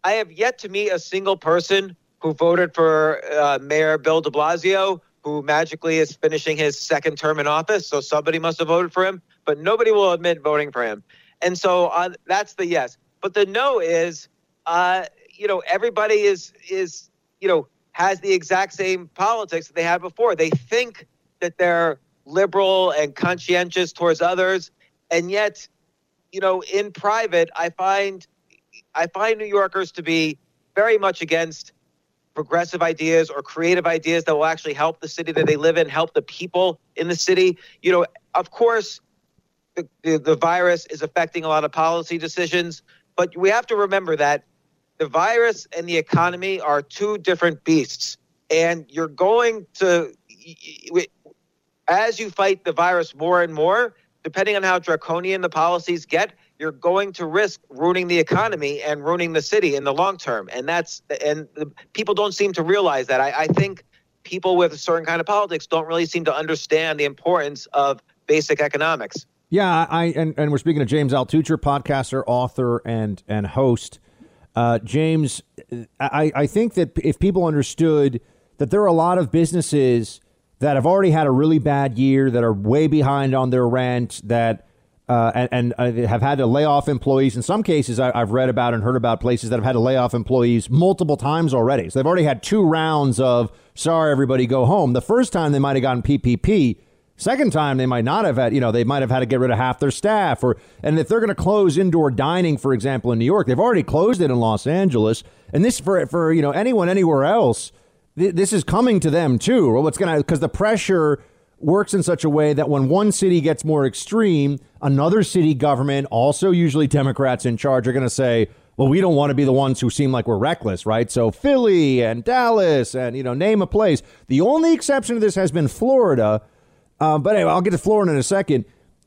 I have yet to meet a single person who voted for uh, Mayor Bill de Blasio, who magically is finishing his second term in office. So somebody must have voted for him, but nobody will admit voting for him. And so uh, that's the yes. But the no is, uh, you know, everybody is is you know has the exact same politics that they had before. They think that they're liberal and conscientious towards others, and yet, you know, in private, I find I find New Yorkers to be very much against progressive ideas or creative ideas that will actually help the city that they live in, help the people in the city. You know, of course, the, the, the virus is affecting a lot of policy decisions, but we have to remember that the virus and the economy are two different beasts. And you're going to, as you fight the virus more and more, depending on how draconian the policies get, you're going to risk ruining the economy and ruining the city in the long term. And that's and people don't seem to realize that. I, I think people with a certain kind of politics don't really seem to understand the importance of basic economics. Yeah, I and, and we're speaking to James Altucher, podcaster, author, and and host. Uh, James, I, I think that if people understood that there are a lot of businesses that have already had a really bad year, that are way behind on their rent, that uh, and, and uh, have had to lay off employees. In some cases, I, have read about and heard about places that have had to lay off employees multiple times already. So they've already had two rounds of sorry, everybody, go home. The first time they might have gotten PPP. Second time they might not have had, you know, they might have had to get rid of half their staff, or and if they're going to close indoor dining, for example, in New York, they've already closed it in Los Angeles, and this for for you know anyone anywhere else this is coming to them too. Well, what's going to because the pressure works in such a way that when one city gets more extreme, another city government, also usually Democrats in charge, are going to say, well, we don't want to be the ones who seem like we're reckless, right? So Philly and Dallas and, you know, name a place. The only exception to this has been Florida. Uh, but anyway, I'll get to Florida in a second.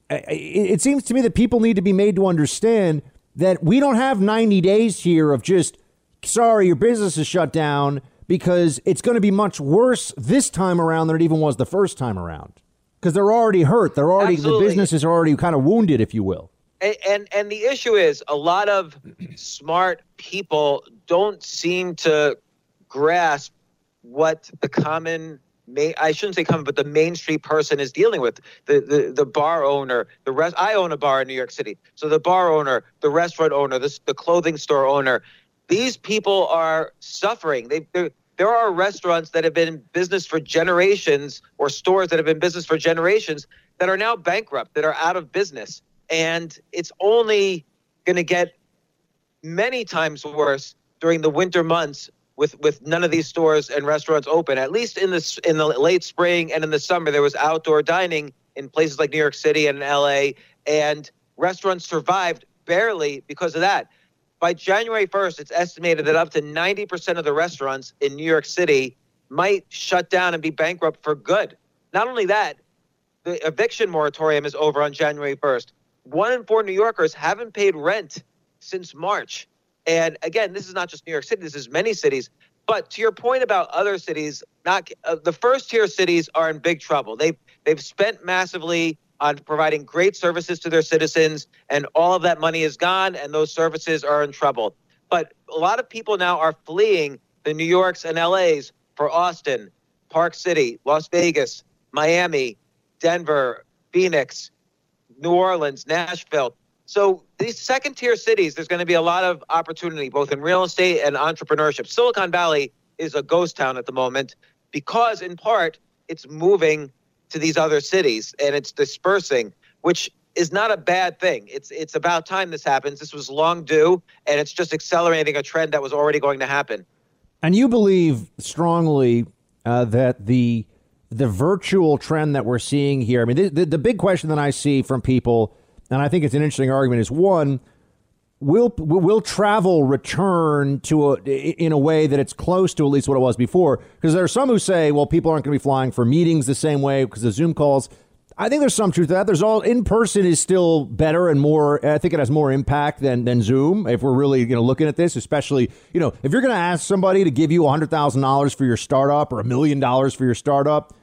It seems to me that people need to be made to understand that we don't have 90 days here of just, sorry, your business is shut down because it's going to be much worse this time around than it even was the first time around. Because they're already hurt. They're already Absolutely. the businesses are already kind of wounded, if you will. And, and and the issue is a lot of smart people don't seem to grasp what the common I shouldn't say common, but the Main Street person is dealing with the, the the bar owner, the rest. I own a bar in New York City, so the bar owner, the restaurant owner, the, the clothing store owner, these people are suffering. They, there are restaurants that have been in business for generations or stores that have been in business for generations that are now bankrupt, that are out of business. And it's only going to get many times worse during the winter months with, with none of these stores and restaurants open. At least in the, in the late spring and in the summer, there was outdoor dining in places like New York City and LA, and restaurants survived barely because of that by January 1st, it's estimated that up to 90% of the restaurants in New York City might shut down and be bankrupt for good. Not only that, the eviction moratorium is over on January 1st. one in four New Yorkers haven't paid rent since March. And again, this is not just New York City, this is many cities. But to your point about other cities, not uh, the first tier cities are in big trouble. They've they've spent massively on providing great services to their citizens, and all of that money is gone, and those services are in trouble. But a lot of people now are fleeing the New Yorks and LAs for Austin, Park City, Las Vegas, Miami, Denver, Phoenix, New Orleans, Nashville. So these second tier cities, there's going to be a lot of opportunity, both in real estate and entrepreneurship. Silicon Valley is a ghost town at the moment because, in part, it's moving to these other cities and it's dispersing, which is not a bad thing. It's it's about time this happens. This was long due, and it's just accelerating a trend that was already going to happen. And you believe strongly uh, that the the virtual trend that we're seeing here. I mean, the, the, the big question that I see from people, and I think it's an interesting argument, is one: will will travel return to a, in a way that it's close to at least what it was before? Because there are some who say, well, people aren't going to be flying for meetings the same way because of Zoom calls. I think there's some truth to that. There's all in person is still better and more. I think it has more impact than than Zoom. If we're really you know looking at this, especially you know if you're going to ask somebody to give you hundred thousand dollars for your startup or a million dollars for your startup,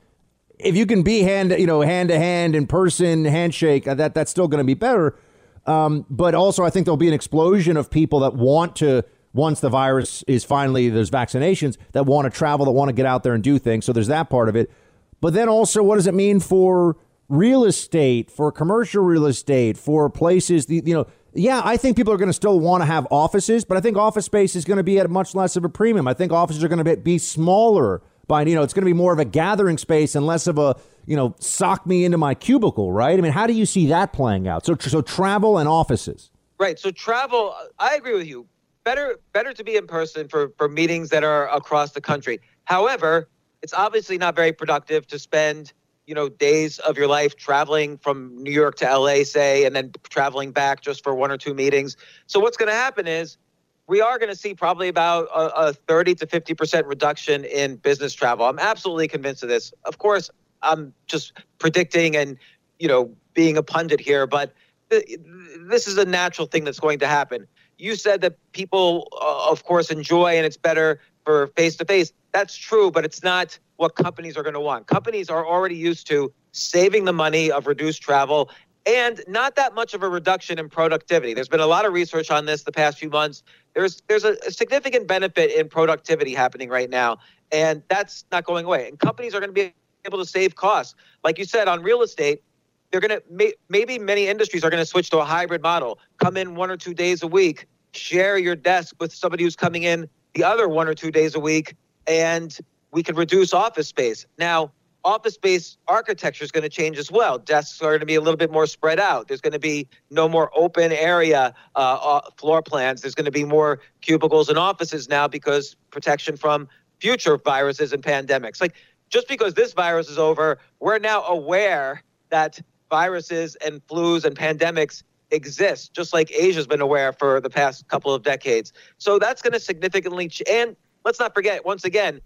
if you can be hand you know hand to hand in person handshake, uh, that that's still going to be better. Um, but also, I think there'll be an explosion of people that want to once the virus is finally there's vaccinations that want to travel, that want to get out there and do things. So there's that part of it. But then also, what does it mean for real estate, for commercial real estate, for places, the, you know, yeah, I think people are going to still want to have offices, but I think office space is going to be at much less of a premium. I think offices are going to be smaller by, you know, it's going to be more of a gathering space and less of a, you know, sock me into my cubicle, right? I mean, how do you see that playing out? So, so travel and offices. Right. So travel, I agree with you. Better, better to be in person for for meetings that are across the country. However, it's obviously not very productive to spend you know days of your life traveling from New York to LA say and then traveling back just for one or two meetings. So what's going to happen is we are going to see probably about a, a 30 to 50% reduction in business travel. I'm absolutely convinced of this. Of course, I'm just predicting and you know being a pundit here, but th- this is a natural thing that's going to happen. You said that people, uh, of course, enjoy and it's better for face to face. That's true, but it's not what companies are going to want. Companies are already used to saving the money of reduced travel and not that much of a reduction in productivity. There's been a lot of research on this the past few months. There's there's a, a significant benefit in productivity happening right now, and that's not going away. And companies are going to be able to save costs. Like you said on real estate, they're going to may, maybe many industries are going to switch to a hybrid model. Come in one or two days a week, share your desk with somebody who's coming in the other one or two days a week, and we can reduce office space. Now, office space architecture is going to change as well. Desks are going to be a little bit more spread out. There's going to be no more open area uh, uh, floor plans. There's going to be more cubicles and offices now because protection from future viruses and pandemics. Like just because this virus is over, we're now aware that viruses and flus and pandemics exist, just like Asia's been aware for the past couple of decades. So that's going to significantly, ch- and let's not forget, once again,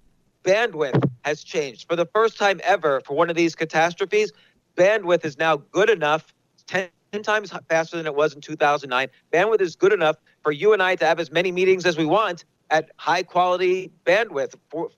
bandwidth has changed. For the first time ever, for one of these catastrophes, bandwidth is now good enough, 10, 10 times faster than it was in 2009. Bandwidth is good enough for you and I to have as many meetings as we want at high quality bandwidth,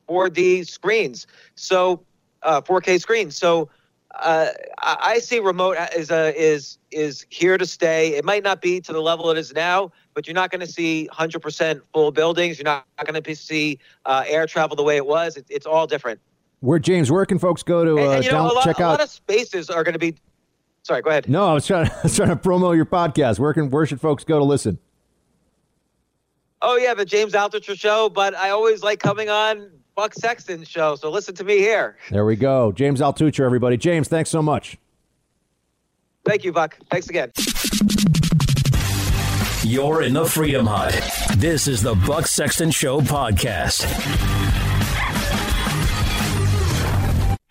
4, d screens, so uh, 4K screens. So uh, I see remote is a, is is here to stay. It might not be to the level it is now, but you're not going to see 100% full buildings. You're not, going to see uh, air travel the way it was. It, it's all different. Where James, where can folks go to uh, and, and, you know, down, lot, check a lot of spaces are going to be. Sorry, go ahead. No, I was trying. I was trying to promo your podcast. Where can where should folks go to listen? Oh yeah, the James Altucher show. But I always like coming on Buck Sexton show. So listen to me here. There we go, James Altucher. Everybody, James, thanks so much. Thank you, Buck. Thanks again. You're in the Freedom Hut. This is the Buck Sexton Show podcast.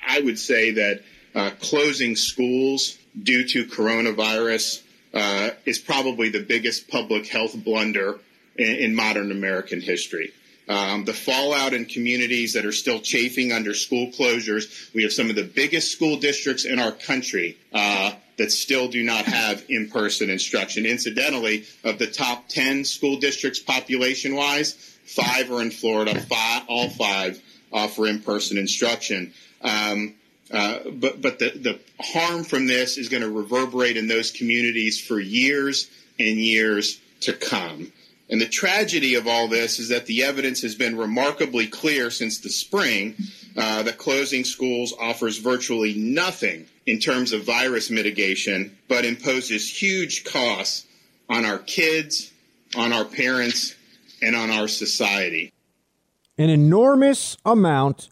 I would say that uh, closing schools due to coronavirus uh, is probably the biggest public health blunder in, in modern American history. Um, the fallout in communities that are still chafing under school closures. We have some of the biggest school districts in our country uh, that still do not have in person instruction. Incidentally, of the top 10 school districts population wise, five are in Florida, five, all five offer in person instruction. Um, uh, but but the, the harm from this is going to reverberate in those communities for years and years to come. And the tragedy of all this is that the evidence has been remarkably clear since the spring uh, that closing schools offers virtually nothing in terms of virus mitigation, but imposes huge costs on our kids, on our parents, and on our society. An enormous amount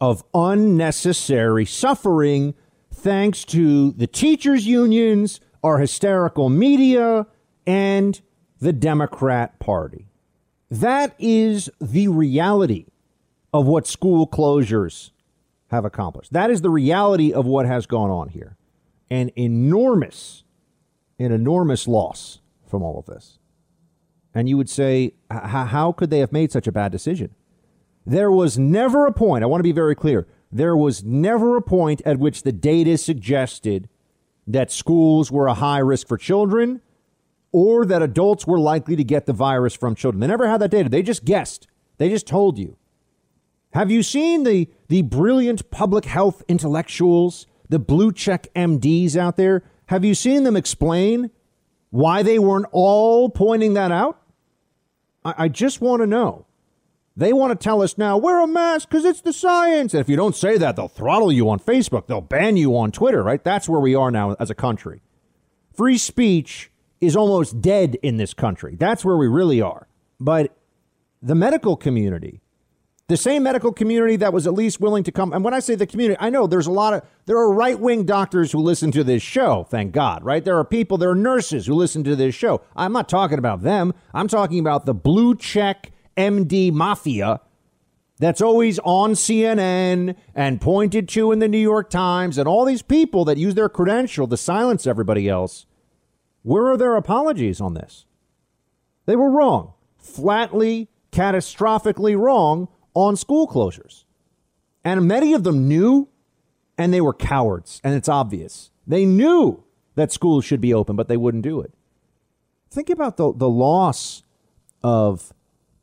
of unnecessary suffering thanks to the teachers' unions, our hysterical media, and the Democrat Party. That is the reality of what school closures have accomplished. That is the reality of what has gone on here. An enormous, an enormous loss from all of this. And you would say, how could they have made such a bad decision? There was never a point, I want to be very clear, there was never a point at which the data suggested that schools were a high risk for children or that adults were likely to get the virus from children. They never had that data. They just guessed. They just told you. Have you seen the, the brilliant public health intellectuals, the blue check MDs out there? Have you seen them explain why they weren't all pointing that out? I, I just want to know. They want to tell us now, wear a mask because it's the science. And if you don't say that, they'll throttle you on Facebook. They'll ban you on Twitter, right? That's where we are now as a country. Free speech is almost dead in this country. That's where we really are. But the medical community, the same medical community that was at least willing to come, and when I say the community, I know there's a lot of, there are right wing doctors who listen to this show, thank God, right? There are people, there are nurses who listen to this show. I'm not talking about them. I'm talking about the blue check MD mafia that's always on CNN and pointed to in the New York Times and all these people that use their credential to silence everybody else where are their apologies on this? They were wrong, flatly, catastrophically wrong on school closures. And many of them knew, and they were cowards, and it's obvious. They knew that schools should be open, but they wouldn't do it. Think about the, the loss of,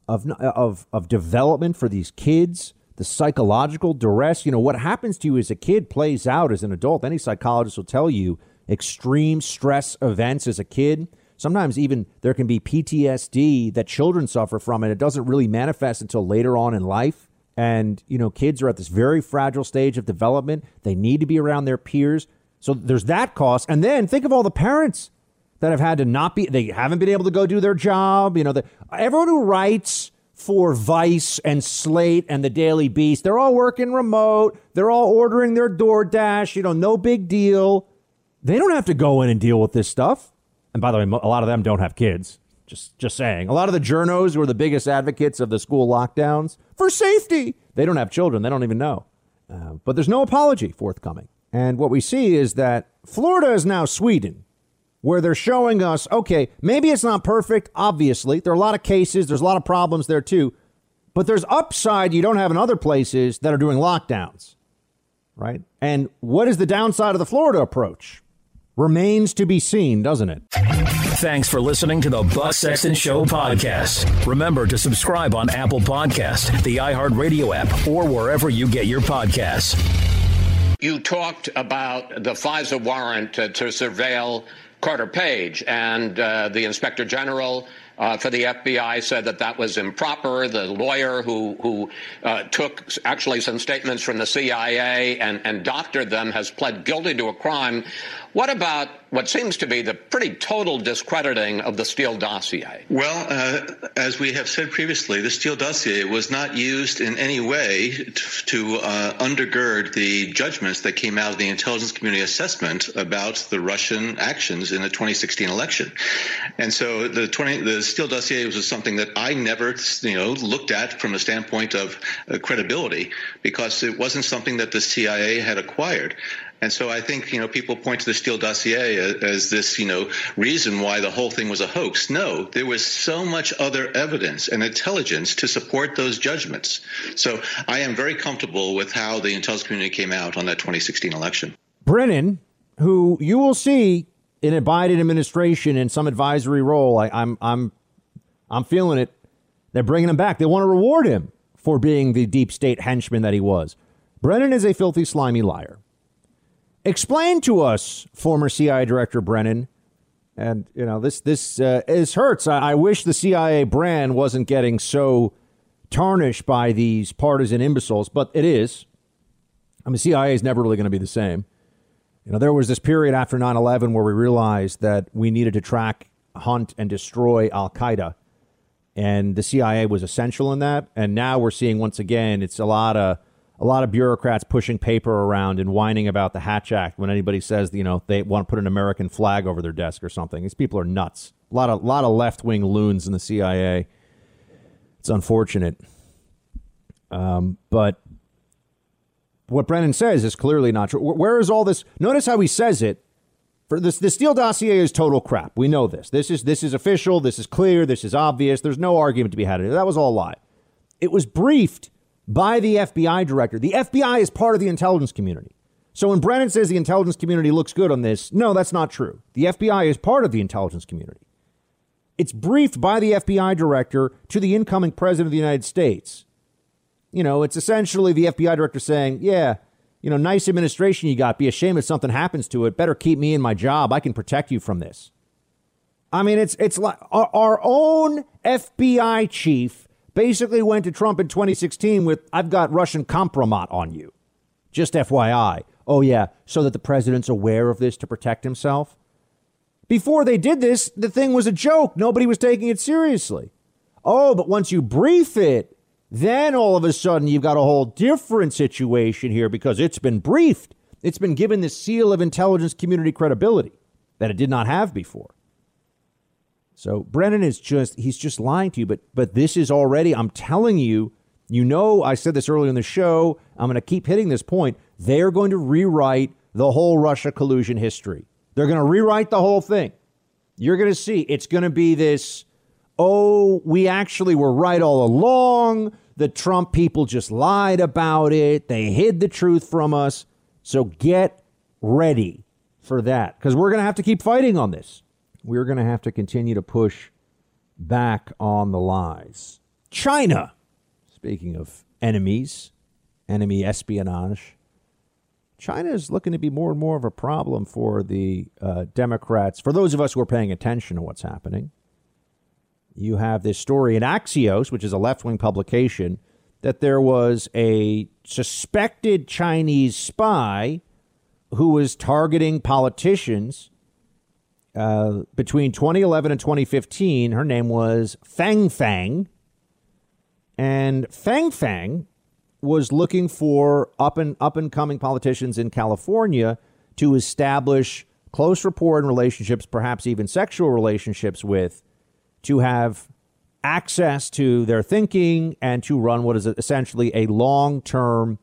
of, of, of development for these kids, the psychological duress. You know, what happens to you as a kid plays out as an adult. Any psychologist will tell you extreme stress events as a kid. Sometimes even there can be PTSD that children suffer from, and it doesn't really manifest until later on in life. And, you know, kids are at this very fragile stage of development. They need to be around their peers. So there's that cost. And then think of all the parents that have had to not be, they haven't been able to go do their job. You know, the, everyone who writes for Vice and Slate and the Daily Beast, they're all working remote. They're all ordering their DoorDash, you know, no big deal. They don't have to go in and deal with this stuff. And by the way, a lot of them don't have kids. Just, just saying. A lot of the journos who are the biggest advocates of the school lockdowns for safety, they don't have children. They don't even know. Uh, but there's no apology forthcoming. And what we see is that Florida is now Sweden, where they're showing us okay, maybe it's not perfect, obviously. There are a lot of cases, there's a lot of problems there too. But there's upside you don't have in other places that are doing lockdowns, right? And what is the downside of the Florida approach? Remains to be seen, doesn't it? Thanks for listening to the Buck Sexton Show podcast. Remember to subscribe on Apple Podcast, the iHeartRadio app, or wherever you get your podcasts. You talked about the FISA warrant to, to surveil Carter Page and uh, the Inspector General uh, for the FBI said that that was improper. The lawyer who who uh, took actually some statements from the CIA and, and doctored them has pled guilty to a crime. What about what seems to be the pretty total discrediting of the Steele dossier? Well, uh, as we have said previously, the Steele dossier was not used in any way to, to uh, undergird the judgments that came out of the intelligence community assessment about the Russian actions in the 2016 election. And so the 20, the Steele dossier was something that I never, you know, looked at from a standpoint of uh, credibility because it wasn't something that the CIA had acquired. And so I think, you know, people point to the Steele dossier as this, you know, reason why the whole thing was a hoax. No, there was so much other evidence and intelligence to support those judgments. So I am very comfortable with how the intelligence community came out on that 2016 election. Brennan who you will see in a Biden administration in some advisory role. I, I'm I'm I'm feeling it. They're bringing him back. They want to reward him for being the deep state henchman that he was. Brennan is a filthy, slimy liar. Explain to us, former CIA Director Brennan, and you know this this uh, is hurts. I, I wish the CIA brand wasn't getting so tarnished by these partisan imbeciles, but it is. I mean, CIA is never really going to be the same. You know, there was this period after 9 11 where we realized that we needed to track, hunt, and destroy Al Qaeda. And the CIA was essential in that. And now we're seeing once again, it's a lot of a lot of bureaucrats pushing paper around and whining about the Hatch Act when anybody says, you know, they want to put an American flag over their desk or something. These people are nuts. A lot of lot of left wing loons in the CIA. It's unfortunate. Um, but what Brennan says is clearly not true. Where is all this? Notice how he says it. For this, the Steele dossier is total crap. We know this. This is this is official. This is clear. This is obvious. There's no argument to be had. That was all a lie. It was briefed by the FBI director. The FBI is part of the intelligence community. So when Brennan says the intelligence community looks good on this, no, that's not true. The FBI is part of the intelligence community. It's briefed by the FBI director to the incoming president of the United States you know, it's essentially the FBI director saying, yeah, you know, nice administration you got. Be ashamed if something happens to it. Better keep me in my job. I can protect you from this. I mean, it's it's like our, our own FBI chief basically went to Trump in 2016 with, "I've got Russian compromat on you." Just FYI. Oh yeah, so that the president's aware of this to protect himself. Before they did this, the thing was a joke. Nobody was taking it seriously. Oh, but once you brief it, then all of a sudden, you've got a whole different situation here because it's been briefed. It's been given the seal of intelligence community credibility that it did not have before. So Brennan is just, he's just lying to you. But, but this is already, I'm telling you, you know, I said this earlier in the show. I'm going to keep hitting this point. They're going to rewrite the whole Russia collusion history. They're going to rewrite the whole thing. You're going to see it's going to be this oh, we actually were right all along. The Trump people just lied about it. They hid the truth from us. So get ready for that because we're going to have to keep fighting on this. We're going to have to continue to push back on the lies. China, speaking of enemies, enemy espionage, China is looking to be more and more of a problem for the uh, Democrats, for those of us who are paying attention to what's happening you have this story in Axios, which is a left wing publication, that there was a suspected Chinese spy who was targeting politicians uh, between 2011 and 2015. Her name was Fang Fang. And Fang Fang was looking for up and up and coming politicians in California to establish close rapport and relationships, perhaps even sexual relationships with to have access to their thinking and to run what is essentially a long term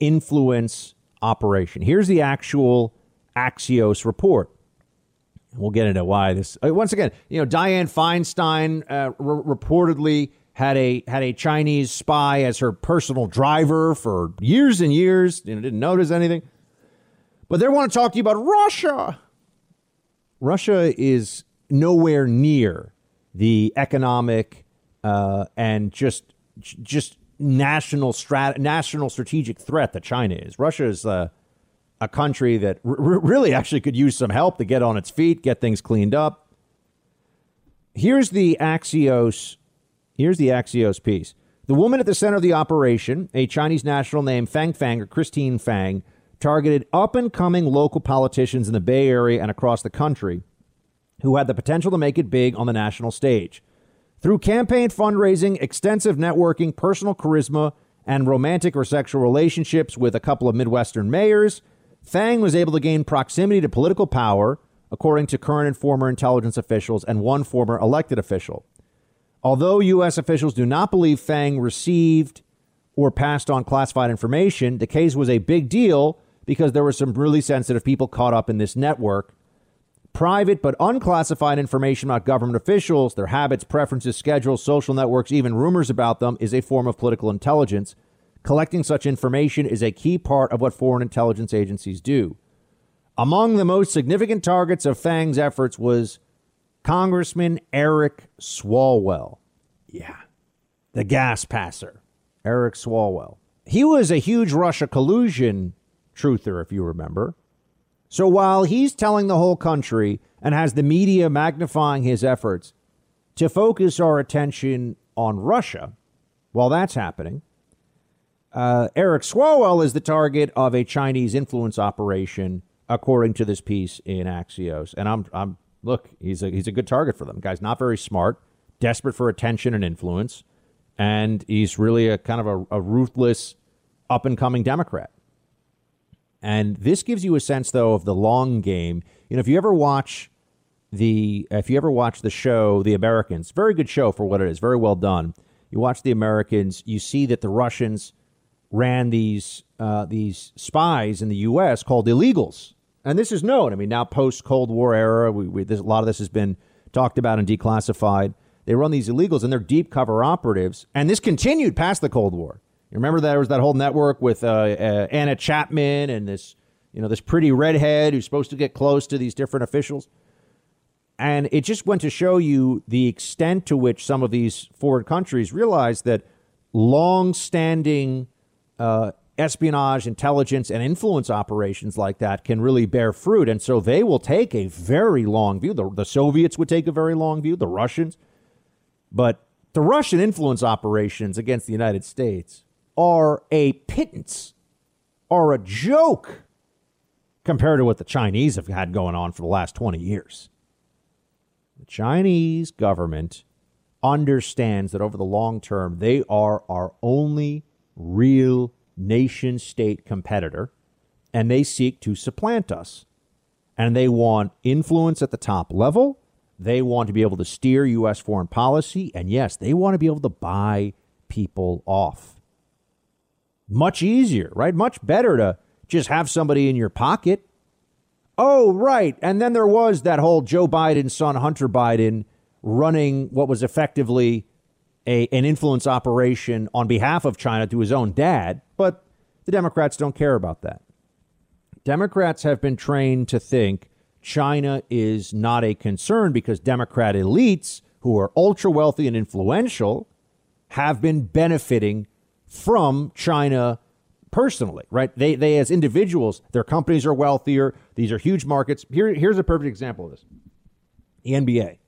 influence operation. Here's the actual Axios report. We'll get into why this. Uh, once again, you know, Dianne Feinstein uh, reportedly had a had a Chinese spy as her personal driver for years and years. You know, didn't notice anything. But they want to talk to you about Russia. Russia is nowhere near the economic uh, and just just national strat- national strategic threat that China is. Russia is uh, a country that r- really actually could use some help to get on its feet, get things cleaned up. Here's the Axios. Here's the Axios piece. The woman at the center of the operation, a Chinese national named Fang Fang or Christine Fang, targeted up and coming local politicians in the Bay Area and across the country who had the potential to make it big on the national stage. Through campaign fundraising, extensive networking, personal charisma, and romantic or sexual relationships with a couple of Midwestern mayors, Fang was able to gain proximity to political power, according to current and former intelligence officials and one former elected official. Although U.S. officials do not believe Fang received or passed on classified information, the case was a big deal because there were some really sensitive people caught up in this network Private but unclassified information about government officials, their habits, preferences, schedules, social networks, even rumors about them is a form of political intelligence. Collecting such information is a key part of what foreign intelligence agencies do. Among the most significant targets of Fang's efforts was Congressman Eric Swalwell. Yeah, the gas passer, Eric Swalwell. He was a huge Russia collusion truther, if you remember. So while he's telling the whole country and has the media magnifying his efforts to focus our attention on Russia, while that's happening, uh, Eric Swalwell is the target of a Chinese influence operation, according to this piece in Axios. And I'm, I'm look, he's a he's a good target for them. guy's not very smart, desperate for attention and influence, and he's really a kind of a, a ruthless, up and coming Democrat. And this gives you a sense, though, of the long game. You know, if you ever watch the if you ever watch the show The Americans, very good show for what it is, very well done. You watch The Americans, you see that the Russians ran these uh, these spies in the U.S. called illegals, and this is known. I mean, now post Cold War era, we, we, this, a lot of this has been talked about and declassified. They run these illegals, and they're deep cover operatives, and this continued past the Cold War. You remember there was that whole network with uh, uh, Anna Chapman and this, you know, this pretty redhead who's supposed to get close to these different officials. And it just went to show you the extent to which some of these foreign countries realize that long-standing uh, espionage, intelligence, and influence operations like that can really bear fruit. And so they will take a very long view. The, the Soviets would take a very long view, the Russians. But the Russian influence operations against the United States are a pittance, are a joke compared to what the Chinese have had going on for the last 20 years. The Chinese government understands that over the long term, they are our only real nation state competitor, and they seek to supplant us. And they want influence at the top level. They want to be able to steer U.S. foreign policy. And yes, they want to be able to buy people off. Much easier, right? Much better to just have somebody in your pocket. Oh, right. And then there was that whole Joe Biden's son, Hunter Biden, running what was effectively a, an influence operation on behalf of China to his own dad. But the Democrats don't care about that. Democrats have been trained to think China is not a concern because Democrat elites who are ultra wealthy and influential have been benefiting from China personally, right? They, they as individuals, their companies are wealthier. These are huge markets. Here, here's a perfect example of this the NBA.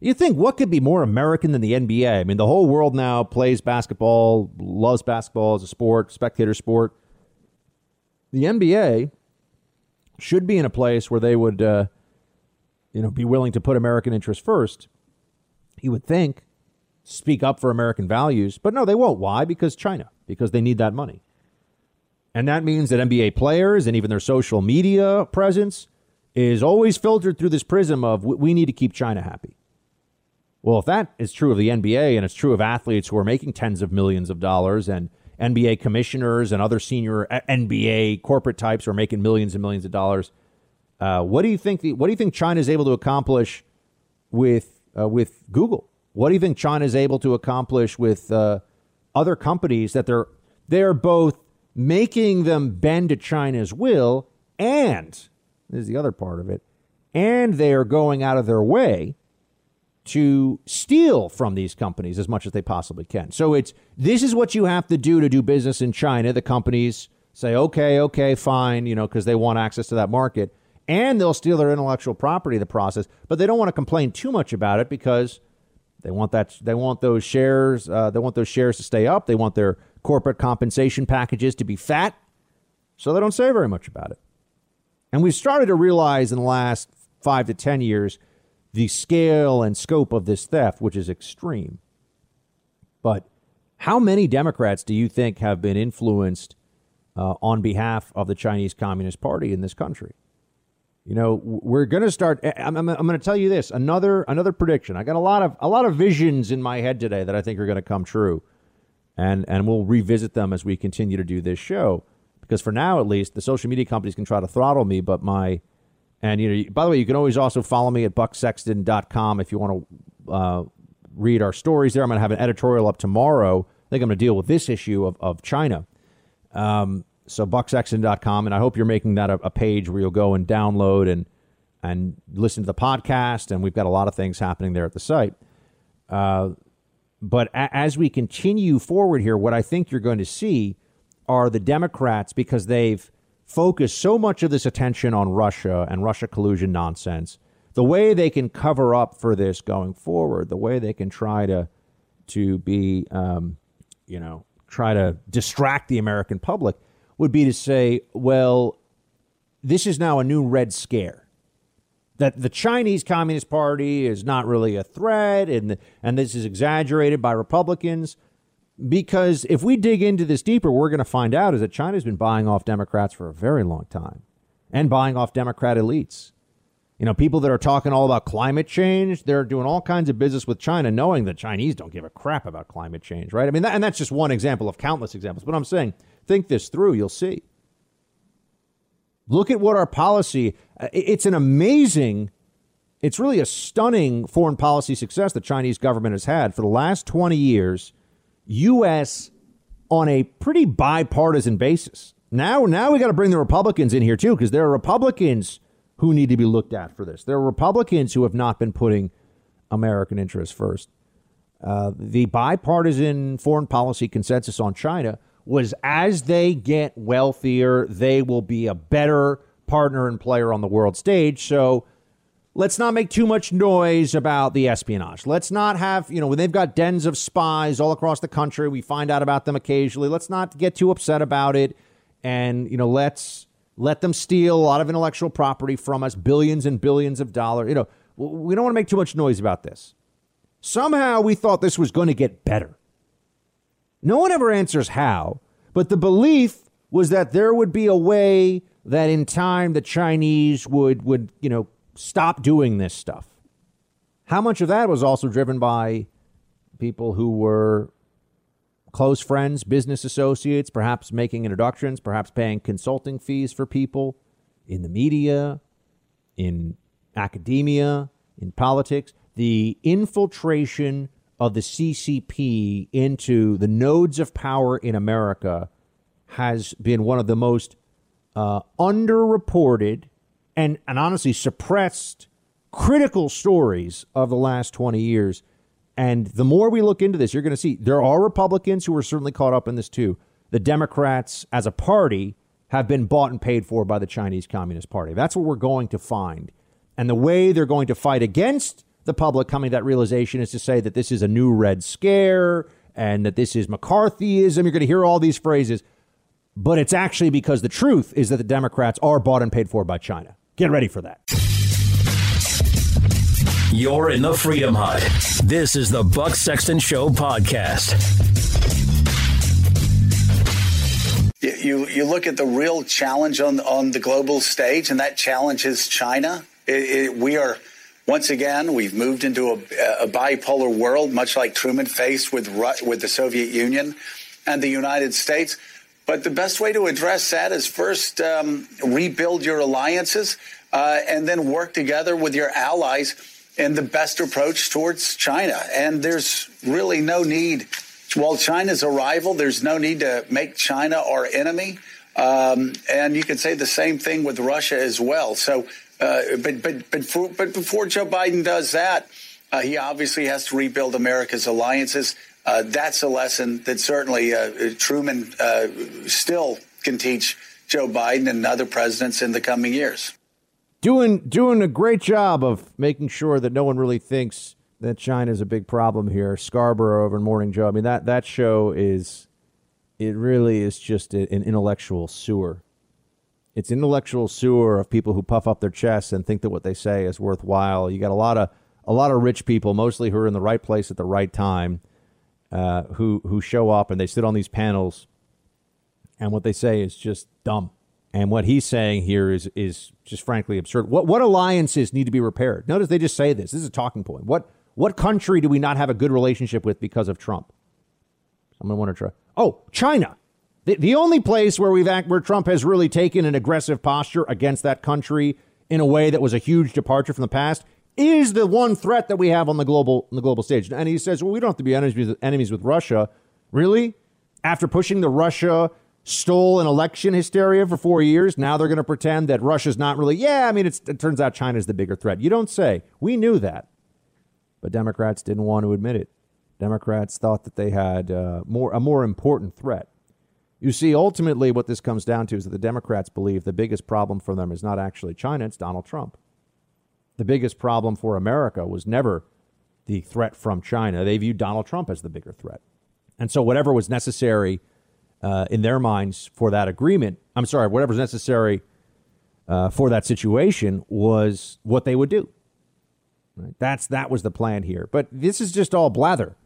You think what could be more American than the NBA? I mean, the whole world now plays basketball, loves basketball as a sport, spectator sport. The NBA should be in a place where they would, uh, you know, be willing to put American interests first. You would think speak up for American values. But no, they won't. Why? Because China, because they need that money. And that means that NBA players and even their social media presence is always filtered through this prism of we need to keep China happy. Well, if that is true of the NBA and it's true of athletes who are making tens of millions of dollars and NBA commissioners and other senior NBA corporate types who are making millions and millions of dollars, uh, what do you think? The, what do you think China is able to accomplish with uh, with Google? What do you think China is able to accomplish with uh, other companies that they're they're both making them bend to China's will, and this is the other part of it, and they are going out of their way to steal from these companies as much as they possibly can. So it's this is what you have to do to do business in China. The companies say, okay, okay, fine, you know, because they want access to that market, and they'll steal their intellectual property the process, but they don't want to complain too much about it because they want that. They want those shares. Uh, they want those shares to stay up. They want their corporate compensation packages to be fat. So they don't say very much about it. And we've started to realize in the last five to ten years the scale and scope of this theft, which is extreme. But how many Democrats do you think have been influenced uh, on behalf of the Chinese Communist Party in this country? You know, we're going to start. I'm, I'm, I'm going to tell you this another another prediction. I got a lot of a lot of visions in my head today that I think are going to come true, and and we'll revisit them as we continue to do this show. Because for now, at least, the social media companies can try to throttle me, but my and you know, by the way, you can always also follow me at bucksexton.com if you want to uh, read our stories there. I'm going to have an editorial up tomorrow. I think I'm going to deal with this issue of of China. Um, so bucksexton.com, and I hope you're making that a, a page where you'll go and download and and listen to the podcast. And we've got a lot of things happening there at the site. Uh, but a- as we continue forward here, what I think you're going to see are the Democrats because they've focused so much of this attention on Russia and Russia collusion nonsense. The way they can cover up for this going forward, the way they can try to to be, um, you know, try to distract the American public would be to say, well, this is now a new red scare. That the Chinese Communist Party is not really a threat, and and this is exaggerated by Republicans. Because if we dig into this deeper, we're going to find out is that China's been buying off Democrats for a very long time, and buying off Democrat elites. You know, people that are talking all about climate change, they're doing all kinds of business with China, knowing that Chinese don't give a crap about climate change, right? I mean, that, and that's just one example of countless examples. But I'm saying, think this through, you'll see. Look at what our policy, uh, it's an amazing, it's really a stunning foreign policy success the Chinese government has had for the last 20 years. U.S. on a pretty bipartisan basis. Now, now we got to bring the Republicans in here too, because there are Republicans who need to be looked at for this. There are Republicans who have not been putting American interests first. Uh, the bipartisan foreign policy consensus on China was as they get wealthier, they will be a better partner and player on the world stage. So let's not make too much noise about the espionage. Let's not have, you know, when they've got dens of spies all across the country, we find out about them occasionally. Let's not get too upset about it. And, you know, let's let them steal a lot of intellectual property from us, billions and billions of dollars. You know, we don't want to make too much noise about this. Somehow we thought this was going to get better. No one ever answers how, but the belief was that there would be a way that in time the Chinese would would, you know, stop doing this stuff. How much of that was also driven by people who were close friends, business associates, perhaps making introductions, perhaps paying consulting fees for people in the media, in academia, in politics. The infiltration of the CCP into the nodes of power in America has been one of the most uh, underreported and, and honestly suppressed critical stories of the last 20 years and the more we look into this, you're going to see there are Republicans who are certainly caught up in this too. The Democrats, as a party, have been bought and paid for by the Chinese Communist Party. That's what we're going to find. And the way they're going to fight against the public coming to that realization is to say that this is a new Red Scare and that this is McCarthyism. You're going to hear all these phrases. But it's actually because the truth is that the Democrats are bought and paid for by China. Get ready for that. You're in the Freedom Hut. This is the Buck Sexton Show podcast. You you look at the real challenge on on the global stage, and that challenge is China. It, it, we are once again we've moved into a, a, bipolar world, much like Truman faced with with the Soviet Union and the United States. But the best way to address that is first um, rebuild your alliances, uh, and then work together with your allies in the best approach towards China. And there's really no need, while China's a rival, there's no need to make China our enemy. Um, and you can say the same thing with Russia as well. So, uh, but but but for, but before Joe Biden does that, uh, he obviously has to rebuild America's alliances. Uh, that's a lesson that certainly uh, Truman uh, still can teach Joe Biden and other presidents in the coming years doing doing a great job of making sure that no one really thinks that China is a big problem here. Scarborough over in Morning Joe. I mean that that show is it really is just an intellectual sewer. It's intellectual sewer of people who puff up their chests and think that what they say is worthwhile. You got a lot of a lot of rich people, mostly who are in the right place at the right time, uh, who who show up and they sit on these panels, and what they say is just dumb. And what he's saying here is is just frankly absurd. What what alliances need to be repaired? Notice they just say this. This is a talking point. What what country do we not have a good relationship with because of Trump? Someone want to try. Oh, China. The, the only place where we've act, where Trump has really taken an aggressive posture against that country in a way that was a huge departure from the past is the one threat that we have on the global on the global stage. And he says, "Well, we don't have to be enemies enemies with Russia." Really? After pushing the Russia stole an election hysteria for four years. Now they're going to pretend that Russia's not really. Yeah, I mean, it turns out China's the bigger threat. You don't say. We knew that. But Democrats didn't want to admit it. Democrats thought that they had uh, more a more important threat. You see, ultimately, what this comes down to is that the Democrats believe the biggest problem for them is not actually China, it's Donald Trump. The biggest problem for America was never the threat from China. They viewed Donald Trump as the bigger threat. And so, whatever was necessary uh, in their minds for that agreement, I'm sorry, whatever's necessary uh, for that situation was what they would do. Right? That's that was the plan here. But this is just all blather.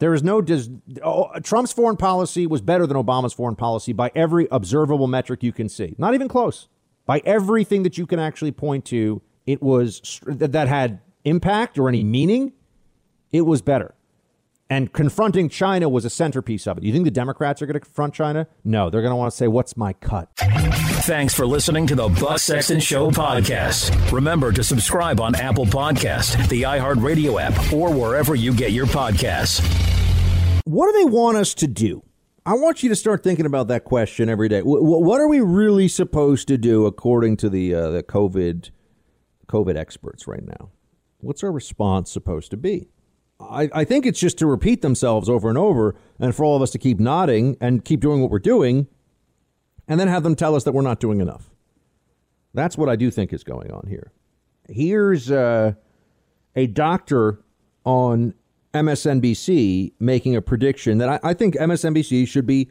There is no dis- oh, Trump's foreign policy was better than Obama's foreign policy by every observable metric you can see. Not even close. By everything that you can actually point to, it was that had impact or any meaning. It was better. And confronting China was a centerpiece of it. You think the Democrats are going to confront China? No, they're going to want to say, "What's my cut?" Thanks for listening to the Buck Sexton Show podcast. Remember to subscribe on Apple Podcast, the iHeartRadio app, or wherever you get your podcasts. What do they want us to do? I want you to start thinking about that question every day. What are we really supposed to do according to the uh, the COVID COVID experts right now? What's our response supposed to be? I, I think it's just to repeat themselves over and over, and for all of us to keep nodding and keep doing what we're doing, and then have them tell us that we're not doing enough. That's what I do think is going on here. Here's uh, a doctor on MSNBC making a prediction that I, I, think MSNBC should be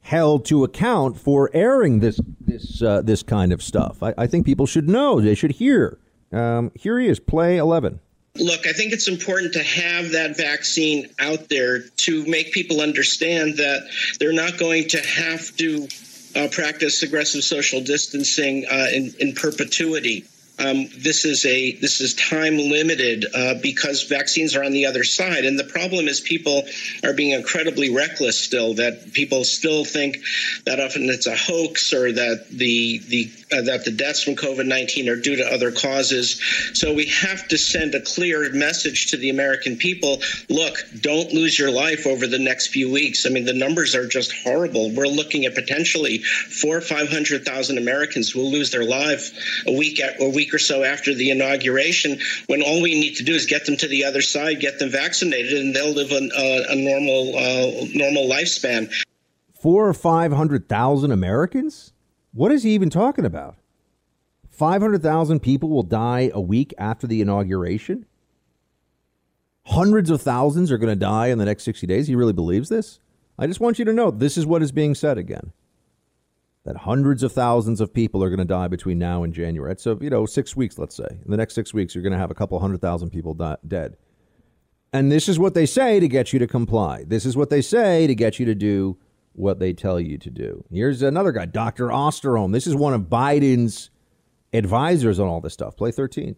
held to account for airing this this uh, this kind of stuff. I, I, think people should know. They should hear. Um, here he is, play eleven. Look, I think it's important to have that vaccine out there to make people understand that they're not going to have to uh, practice aggressive social distancing uh, in, in perpetuity. Um, this is a this is time limited uh, because vaccines are on the other side, and the problem is people are being incredibly reckless still. That people still think that often it's a hoax or that the the uh, that the deaths from COVID nineteen are due to other causes. So we have to send a clear message to the American people: Look, don't lose your life over the next few weeks. I mean, the numbers are just horrible. We're looking at potentially four or five hundred thousand Americans who will lose their life a week at, a week week or so after the inauguration, when all we need to do is get them to the other side, get them vaccinated, and they'll live a, a, a normal uh, normal lifespan. Four or five hundred thousand Americans? What is he even talking about? Five hundred thousand people will die a week after the inauguration. Hundreds of thousands are going to die in the next 60 days. He really believes this? I just want you to know this is what is being said again that hundreds of thousands of people are going to die between now and January. So, you know, six weeks, let's say. In the next six weeks, you're going to have a couple hundred thousand people die- dead. And this is what they say to get you to comply. This is what they say to get you to do what they tell you to do. Here's another guy, Dr. Osterholm. This is one of Biden's advisors on all this stuff. Play 13.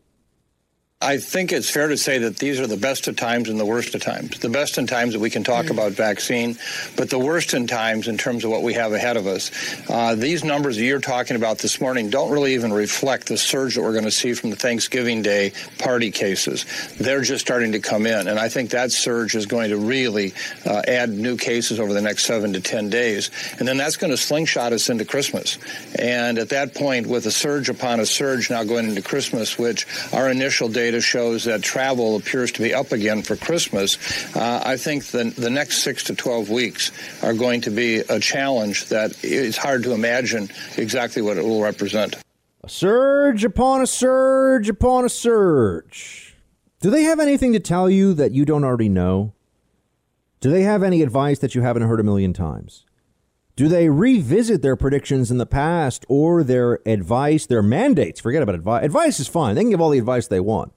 I think it's fair to say that these are the best of times and the worst of times. The best in times that we can talk mm. about vaccine, but the worst in times in terms of what we have ahead of us. Uh, these numbers that you're talking about this morning don't really even reflect the surge that we're going to see from the Thanksgiving Day party cases. They're just starting to come in, and I think that surge is going to really uh, add new cases over the next seven to ten days, and then that's going to slingshot us into Christmas. And at that point, with a surge upon a surge now going into Christmas, which our initial data data shows that travel appears to be up again for Christmas, uh, I think the, the next six to 12 weeks are going to be a challenge that it's hard to imagine exactly what it will represent. A surge upon a surge upon a surge. Do they have anything to tell you that you don't already know? Do they have any advice that you haven't heard a million times? Do they revisit their predictions in the past or their advice, their mandates? Forget about advice. Advice is fine. They can give all the advice they want.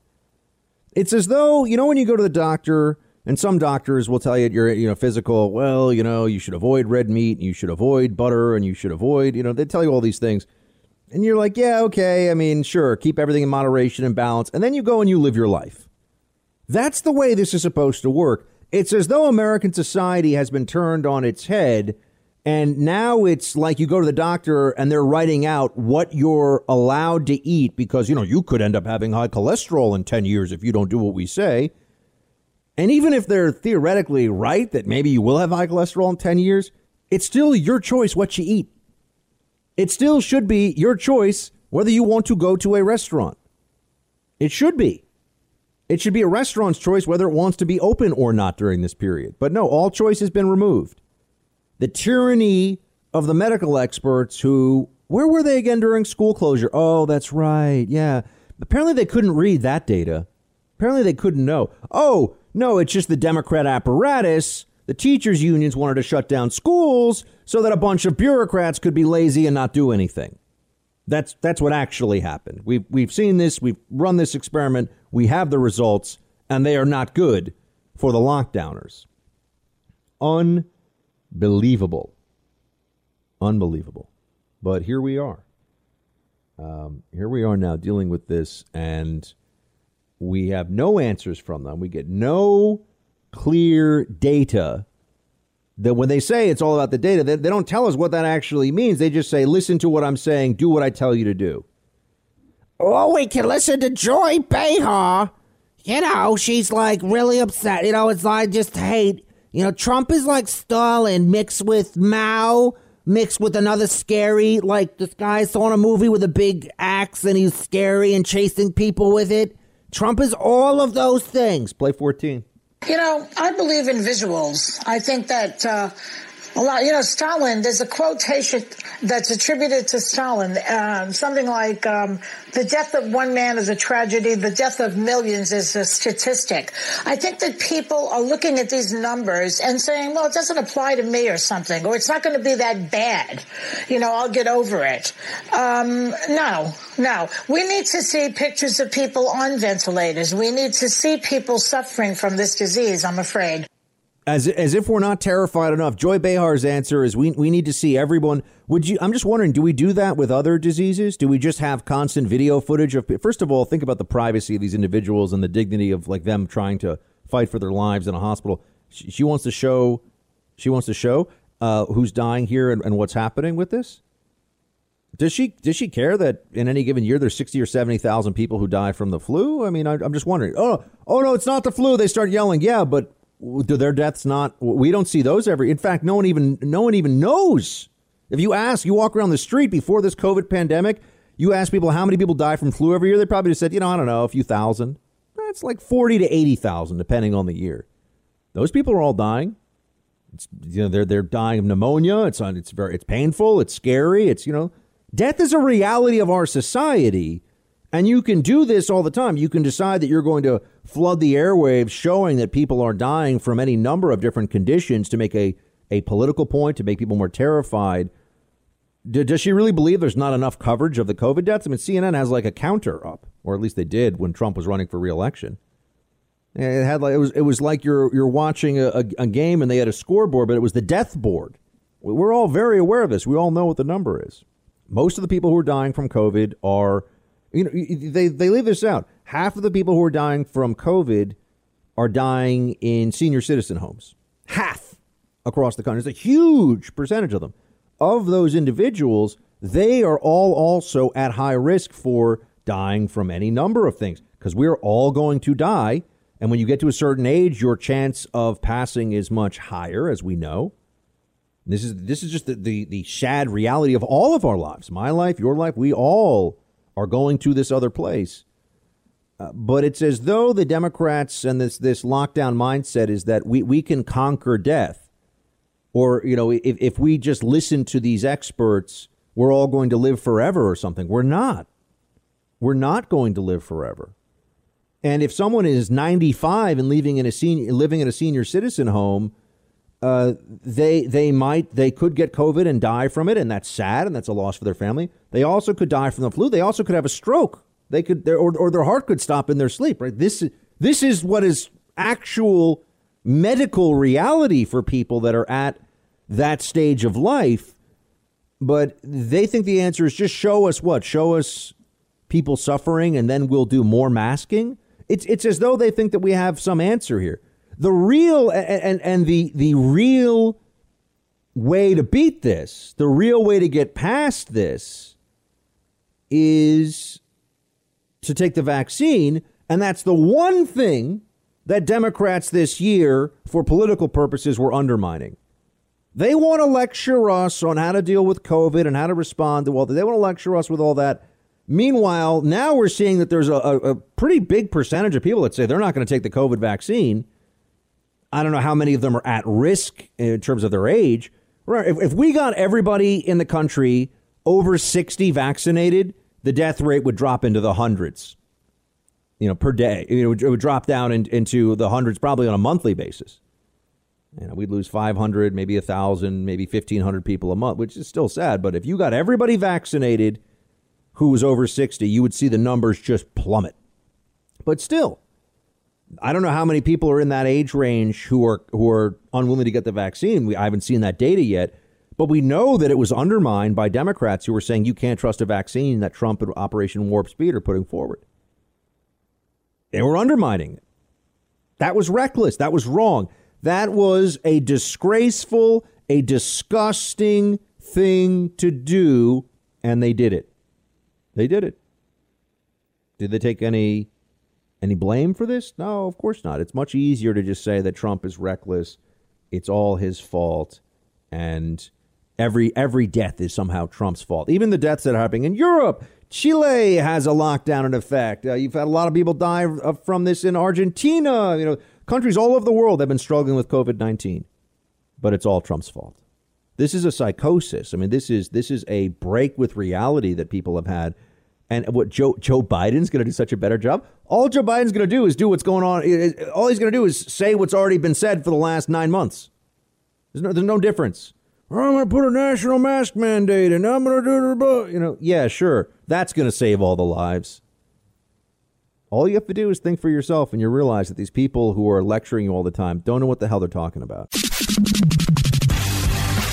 It's as though, you know, when you go to the doctor, and some doctors will tell you you're, you know, physical, well, you know, you should avoid red meat, you should avoid butter, and you should avoid, you know, they tell you all these things. And you're like, yeah, okay, I mean, sure, keep everything in moderation and balance. And then you go and you live your life. That's the way this is supposed to work. It's as though American society has been turned on its head and now it's like you go to the doctor and they're writing out what you're allowed to eat because, you know, you could end up having high cholesterol in 10 years if you don't do what we say. And even if they're theoretically right that maybe you will have high cholesterol in 10 years, it's still your choice what you eat. It still should be your choice whether you want to go to a restaurant. It should be. It should be a restaurant's choice whether it wants to be open or not during this period. But no, all choice has been removed. The tyranny of the medical experts who, where were they again during school closure? Oh, that's right. Yeah. Apparently they couldn't read that data. Apparently they couldn't know. Oh, no, it's just the Democrat apparatus. The teachers' unions wanted to shut down schools so that a bunch of bureaucrats could be lazy and not do anything. That's that's what actually happened. We've we've seen this. We've run this experiment. We have the results, and they are not good for the lockdowners. Unbelievable, unbelievable. But here we are. Um, here we are now dealing with this, and we have no answers from them. We get no clear data that when they say it's all about the data, they, they don't tell us what that actually means. They just say, listen to what I'm saying, do what I tell you to do. Oh, we can listen to Joy Behar. You know, she's like really upset. You know, it's like just hate. You know, Trump is like Stalin mixed with Mao, mixed with another scary. Like this guy saw in a movie with a big axe and he's scary and chasing people with it. Trump is all of those things. Play 14. You know, I believe in visuals. I think that uh, lot, you know, Stalin, there's a quotation that's attributed to Stalin, um, something like, um, the death of one man is a tragedy, the death of millions is a statistic. I think that people are looking at these numbers and saying, well, it doesn't apply to me or something, or it's not going to be that bad. You know, I'll get over it. Um, no, no. We need to see pictures of people on ventilators. We need to see people suffering from this disease, I'm afraid as as if we're not terrified enough. Joy Behar's answer is we we need to see everyone. Would you? I'm just wondering, do we do that with other diseases? Do we just have constant video footage of? First of all, think about the privacy of these individuals and the dignity of like them trying to fight for their lives in a hospital. She, she wants to show, she wants to show uh, who's dying here and, and what's happening with this. Does she does she care that in any given year there's sixty or seventy thousand people who die from the flu? I mean, I, I'm just wondering. Oh, oh no, it's not the flu. They start yelling. Yeah, but do their deaths not? We don't see those every. In fact, no one even no one even knows. If you ask, you walk around the street before this COVID pandemic, you ask people how many people die from flu every year. They probably just said, you know, I don't know, a few thousand. That's like forty to eighty thousand, depending on the year. Those people are all dying. It's, you know, they're they're dying of pneumonia. It's on. it's very it's painful. It's scary. It's you know, death is a reality of our society and you can do this all the time. You can decide that you're going to flood the airwaves showing that people are dying from any number of different conditions to make a, a political point, to make people more terrified. D- does she really believe there's not enough coverage of the COVID deaths? I mean, CNN has like a counter up, or at least they did when Trump was running for reelection. It had like it was it was like you're you're watching a, a, a game and they had a scoreboard, but it was the death board. We're all very aware of this. We all know what the number is. Most of the people who are dying from COVID are you know, they they leave this out. Half of the people who are dying from COVID are dying in senior citizen homes. Half across the country. It's a huge percentage of them. Of those individuals, they are all also at high risk for dying from any number of things because we're all going to die. And when you get to a certain age, your chance of passing is much higher, as we know. This is this is just the, the, the sad reality of all of our lives. My life, your life, we all are going to this other place. Uh, but it's as though the Democrats and this this lockdown mindset is that we, we can conquer death. Or, you know, if, if we just listen to these experts, we're all going to live forever or something. We're not. We're not going to live forever. And if someone is 95 and living in a senior living in a senior citizen home, uh, they they might they could get COVID and die from it, and that's sad and that's a loss for their family. They also could die from the flu. They also could have a stroke. They could or, or their heart could stop in their sleep. Right. This is this is what is actual medical reality for people that are at that stage of life. But they think the answer is just show us what show us people suffering, and then we'll do more masking. It's it's as though they think that we have some answer here. The real and and the the real way to beat this, the real way to get past this is to take the vaccine, and that's the one thing that Democrats this year for political purposes were undermining. They want to lecture us on how to deal with COVID and how to respond to that. They want to lecture us with all that. Meanwhile, now we're seeing that there's a, a pretty big percentage of people that say they're not going to take the COVID vaccine. I don't know how many of them are at risk in terms of their age. If, if we got everybody in the country over 60 vaccinated, the death rate would drop into the hundreds, you know, per day. It would, it would drop down in, into the hundreds probably on a monthly basis. You know, we'd lose 500, maybe 1,000, maybe 1,500 people a month, which is still sad. But if you got everybody vaccinated who was over 60, you would see the numbers just plummet. But still, I don't know how many people are in that age range who are who are unwilling to get the vaccine. We, I haven't seen that data yet, but we know that it was undermined by Democrats who were saying you can't trust a vaccine that Trump and Operation Warp Speed are putting forward. They were undermining it. That was reckless. That was wrong. That was a disgraceful, a disgusting thing to do, and they did it. They did it. Did they take any any blame for this? No, of course not. It's much easier to just say that Trump is reckless. It's all his fault, and every every death is somehow Trump's fault. Even the deaths that are happening in Europe. Chile has a lockdown in effect. Uh, you've had a lot of people die from this in Argentina. You know, Countries all over the world have been struggling with COVID 19, but it's all Trump's fault. This is a psychosis. I mean, this is this is a break with reality that people have had. And what Joe Joe Biden's going to do such a better job. All Joe Biden's going to do is do what's going on. All he's going to do is say what's already been said for the last nine months. There's no, there's no difference. I'm going to put a national mask mandate, and I'm going to do you know, yeah, sure, that's going to save all the lives. All you have to do is think for yourself, and you realize that these people who are lecturing you all the time don't know what the hell they're talking about.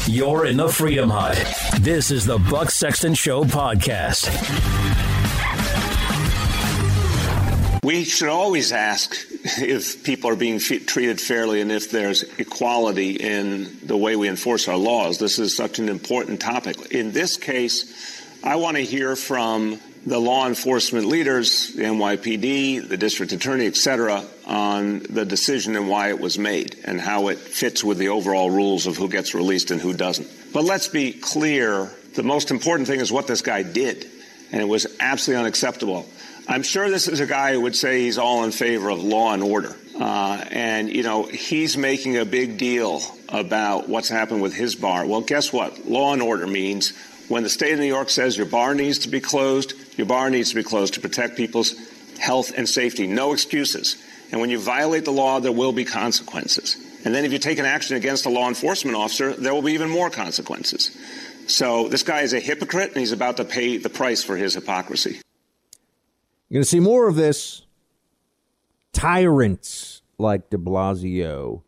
You're in the Freedom Hut. This is the Buck Sexton Show podcast. We should always ask if people are being treated fairly and if there's equality in the way we enforce our laws. This is such an important topic. In this case, I want to hear from the law enforcement leaders, the NYPD, the district attorney, et cetera, on the decision and why it was made and how it fits with the overall rules of who gets released and who doesn't. But let's be clear the most important thing is what this guy did, and it was absolutely unacceptable. I'm sure this is a guy who would say he's all in favor of law and order. Uh, and, you know, he's making a big deal about what's happened with his bar. Well, guess what? Law and order means when the state of New York says your bar needs to be closed, your bar needs to be closed to protect people's health and safety. No excuses. And when you violate the law, there will be consequences. And then if you take an action against a law enforcement officer, there will be even more consequences. So this guy is a hypocrite, and he's about to pay the price for his hypocrisy. You're going to see more of this. Tyrants like de Blasio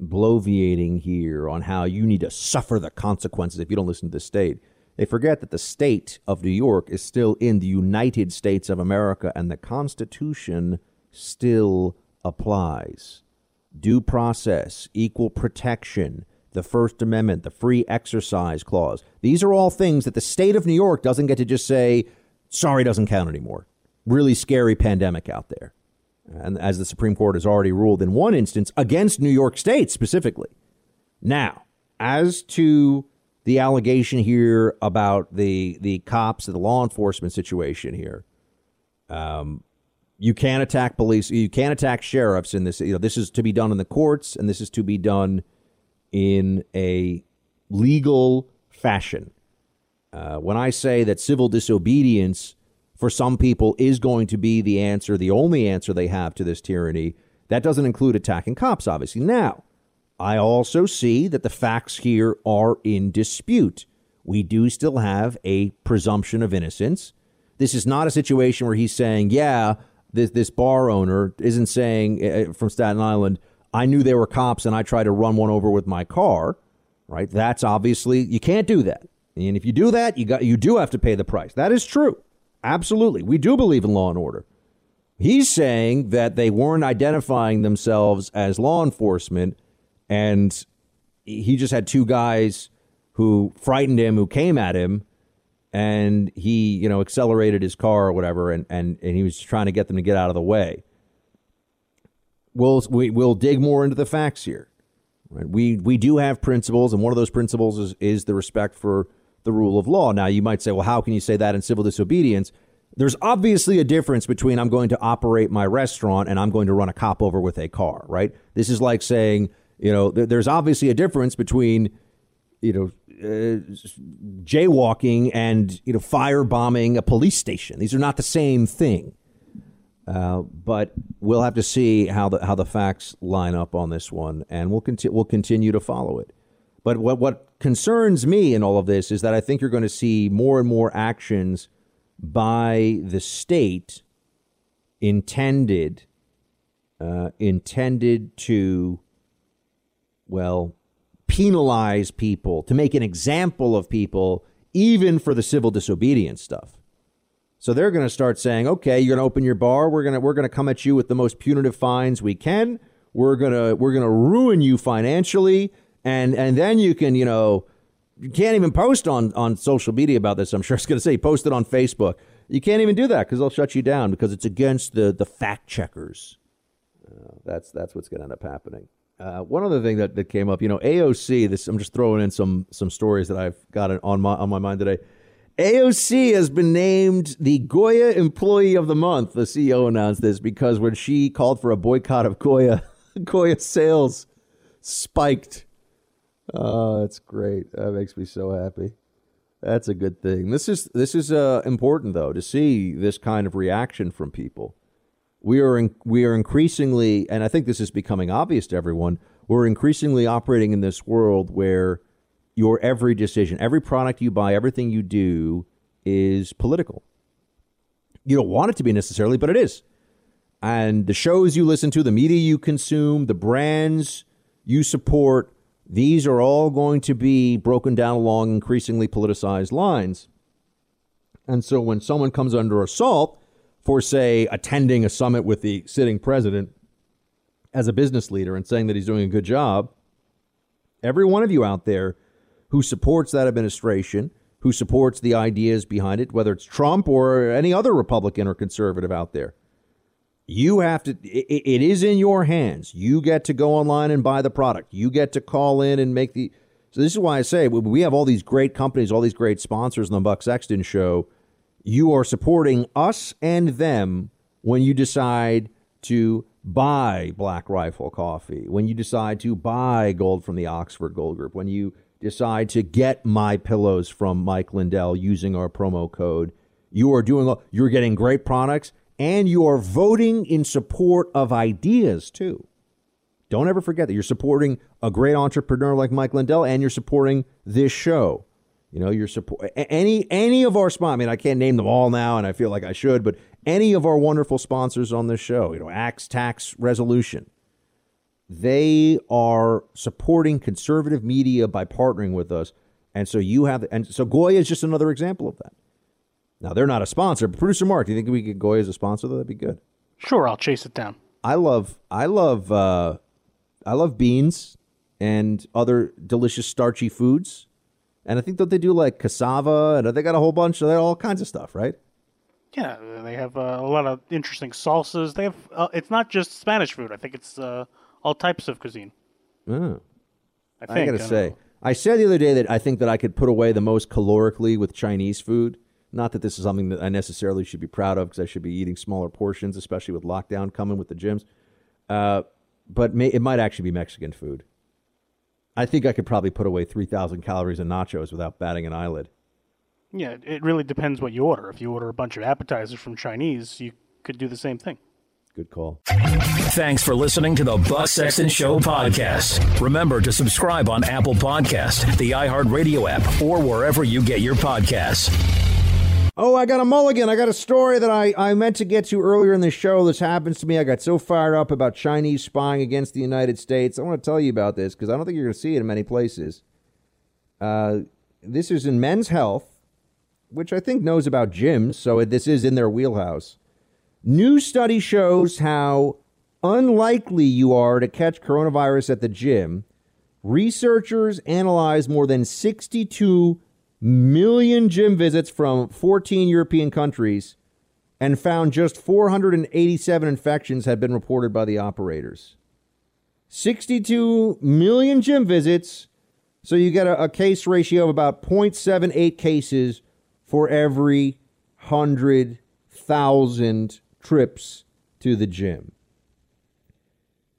bloviating here on how you need to suffer the consequences if you don't listen to the state. They forget that the state of New York is still in the United States of America and the Constitution still applies. Due process, equal protection, the First Amendment, the free exercise clause. These are all things that the state of New York doesn't get to just say, sorry, doesn't count anymore. Really scary pandemic out there. And as the Supreme Court has already ruled in one instance against New York State specifically. Now, as to the allegation here about the the cops and the law enforcement situation here. Um, you can't attack police. You can't attack sheriffs in this. You know, this is to be done in the courts, and this is to be done in a legal fashion. Uh, when I say that civil disobedience for some people is going to be the answer, the only answer they have to this tyranny, that doesn't include attacking cops, obviously. Now, I also see that the facts here are in dispute. We do still have a presumption of innocence. This is not a situation where he's saying, yeah, this, this bar owner isn't saying uh, from Staten Island, I knew they were cops and I tried to run one over with my car, right? That's obviously, you can't do that. And if you do that, you got you do have to pay the price. That is true. Absolutely. We do believe in law and order. He's saying that they weren't identifying themselves as law enforcement and he just had two guys who frightened him, who came at him, and he, you know, accelerated his car or whatever, and and, and he was trying to get them to get out of the way. We'll we, will dig more into the facts here, Right? We we do have principles, and one of those principles is is the respect for the rule of law. Now, you might say, well, how can you say that in civil disobedience? There's obviously a difference between I'm going to operate my restaurant and I'm going to run a cop over with a car, right? This is like saying, you know, th- there's obviously a difference between, you know, uh, jaywalking and you know firebombing a police station. These are not the same thing. Uh, but we'll have to see how the how the facts line up on this one, and we'll continue we'll continue to follow it. But what what concerns me in all of this is that I think you're going to see more and more actions by the state intended uh, intended to well penalize people to make an example of people even for the civil disobedience stuff. So they're going to start saying okay you're going to open your bar. We're going to we're going to come at you with the most punitive fines we can. We're going to we're going to ruin you financially and and then you can you know you can't even post on on social media about this i'm sure it's going to say post it on facebook. You can't even do that because they'll shut you down because it's against the the fact checkers. Uh, that's that's what's going to end up happening uh, one other thing that, that came up, you know, AOC. This I'm just throwing in some some stories that I've got on my on my mind today. AOC has been named the Goya Employee of the Month. The CEO announced this because when she called for a boycott of Goya, Goya sales spiked. Oh, that's great. That makes me so happy. That's a good thing. This is this is uh, important though to see this kind of reaction from people we are in, we are increasingly, and I think this is becoming obvious to everyone. We're increasingly operating in this world where your every decision, every product you buy, everything you do is political. You don't want it to be necessarily, but it is. And the shows you listen to, the media you consume, the brands you support, these are all going to be broken down along increasingly politicized lines. And so when someone comes under assault, for, say, attending a summit with the sitting president as a business leader and saying that he's doing a good job, every one of you out there who supports that administration, who supports the ideas behind it, whether it's Trump or any other Republican or conservative out there, you have to, it, it is in your hands. You get to go online and buy the product. You get to call in and make the. So, this is why I say we have all these great companies, all these great sponsors on the Buck Sexton show you are supporting us and them when you decide to buy Black Rifle coffee, when you decide to buy gold from the Oxford Gold Group, when you decide to get my pillows from Mike Lindell using our promo code, you are doing you're getting great products and you are voting in support of ideas too. Don't ever forget that you're supporting a great entrepreneur like Mike Lindell and you're supporting this show. You know, your support any any of our sponsors. I mean, I can't name them all now, and I feel like I should, but any of our wonderful sponsors on this show, you know, Axe Tax Resolution, they are supporting conservative media by partnering with us, and so you have, and so Goya is just another example of that. Now they're not a sponsor, but producer Mark, do you think we could Goya as a sponsor? Though? That'd be good. Sure, I'll chase it down. I love, I love, uh, I love beans and other delicious starchy foods. And I think that they do like cassava, and they got a whole bunch of all kinds of stuff, right? Yeah, they have uh, a lot of interesting salsas. They have. Uh, it's not just Spanish food. I think it's uh, all types of cuisine. Oh. I think. I gotta say, I said the other day that I think that I could put away the most calorically with Chinese food. Not that this is something that I necessarily should be proud of, because I should be eating smaller portions, especially with lockdown coming with the gyms. Uh, but may, it might actually be Mexican food. I think I could probably put away 3,000 calories in nachos without batting an eyelid. Yeah, it really depends what you order. If you order a bunch of appetizers from Chinese, you could do the same thing. Good call. Thanks for listening to the Buck Sexton Show podcast. Remember to subscribe on Apple Podcast, the iHeartRadio app, or wherever you get your podcasts. Oh, I got a mulligan. I got a story that I, I meant to get to earlier in the show. This happens to me. I got so fired up about Chinese spying against the United States. I want to tell you about this because I don't think you're going to see it in many places. Uh, this is in Men's Health, which I think knows about gyms, so this is in their wheelhouse. New study shows how unlikely you are to catch coronavirus at the gym. Researchers analyzed more than 62 million gym visits from 14 European countries and found just 487 infections had been reported by the operators. 62 million gym visits. So you get a, a case ratio of about 0.78 cases for every 100,000 trips to the gym.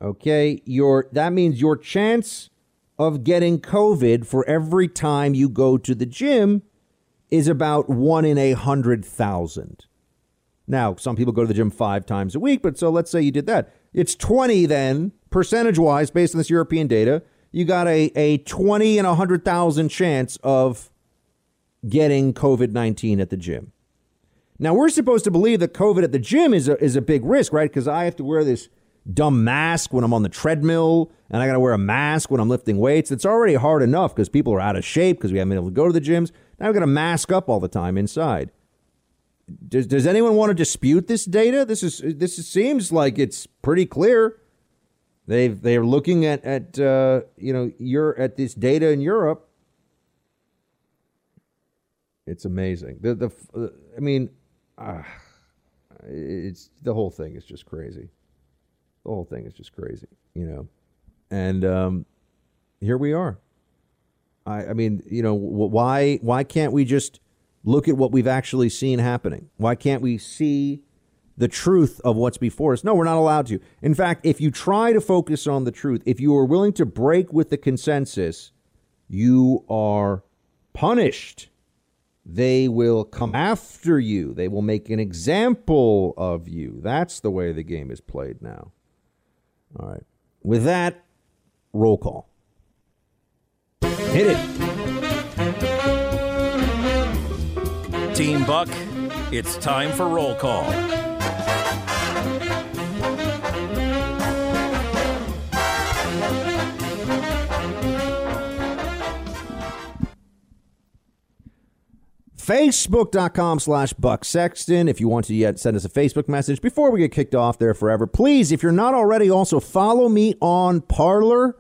Okay, your that means your chance of getting COVID for every time you go to the gym is about one in a hundred thousand. Now, some people go to the gym five times a week, but so let's say you did that. It's 20 then, percentage wise, based on this European data. You got a, a 20 in a 100,000 chance of getting COVID 19 at the gym. Now, we're supposed to believe that COVID at the gym is a, is a big risk, right? Because I have to wear this dumb mask when I'm on the treadmill and I got to wear a mask when I'm lifting weights. It's already hard enough because people are out of shape because we haven't been able to go to the gyms. Now I've got to mask up all the time inside. Does, does anyone want to dispute this data? This is this is, seems like it's pretty clear. They've they're looking at at uh, you know you're at this data in Europe. It's amazing. The the uh, I mean, uh, it's the whole thing is just crazy. The whole thing is just crazy, you know. And um, here we are. I, I mean, you know, why why can't we just look at what we've actually seen happening? Why can't we see the truth of what's before us? No, we're not allowed to. In fact, if you try to focus on the truth, if you are willing to break with the consensus, you are punished. They will come after you. They will make an example of you. That's the way the game is played now. All right. With that, roll call. Hit it. Team Buck, it's time for roll call. Facebook.com slash Buck Sexton. If you want to yet send us a Facebook message before we get kicked off there forever, please, if you're not already, also follow me on Parler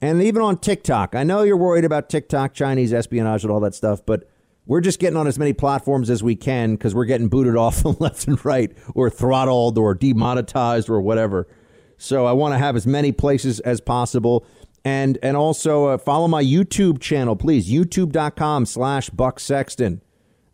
and even on TikTok. I know you're worried about TikTok, Chinese espionage, and all that stuff, but we're just getting on as many platforms as we can because we're getting booted off left and right or throttled or demonetized or whatever. So I want to have as many places as possible. And, and also uh, follow my YouTube channel, please. YouTube.com slash Buck Sexton.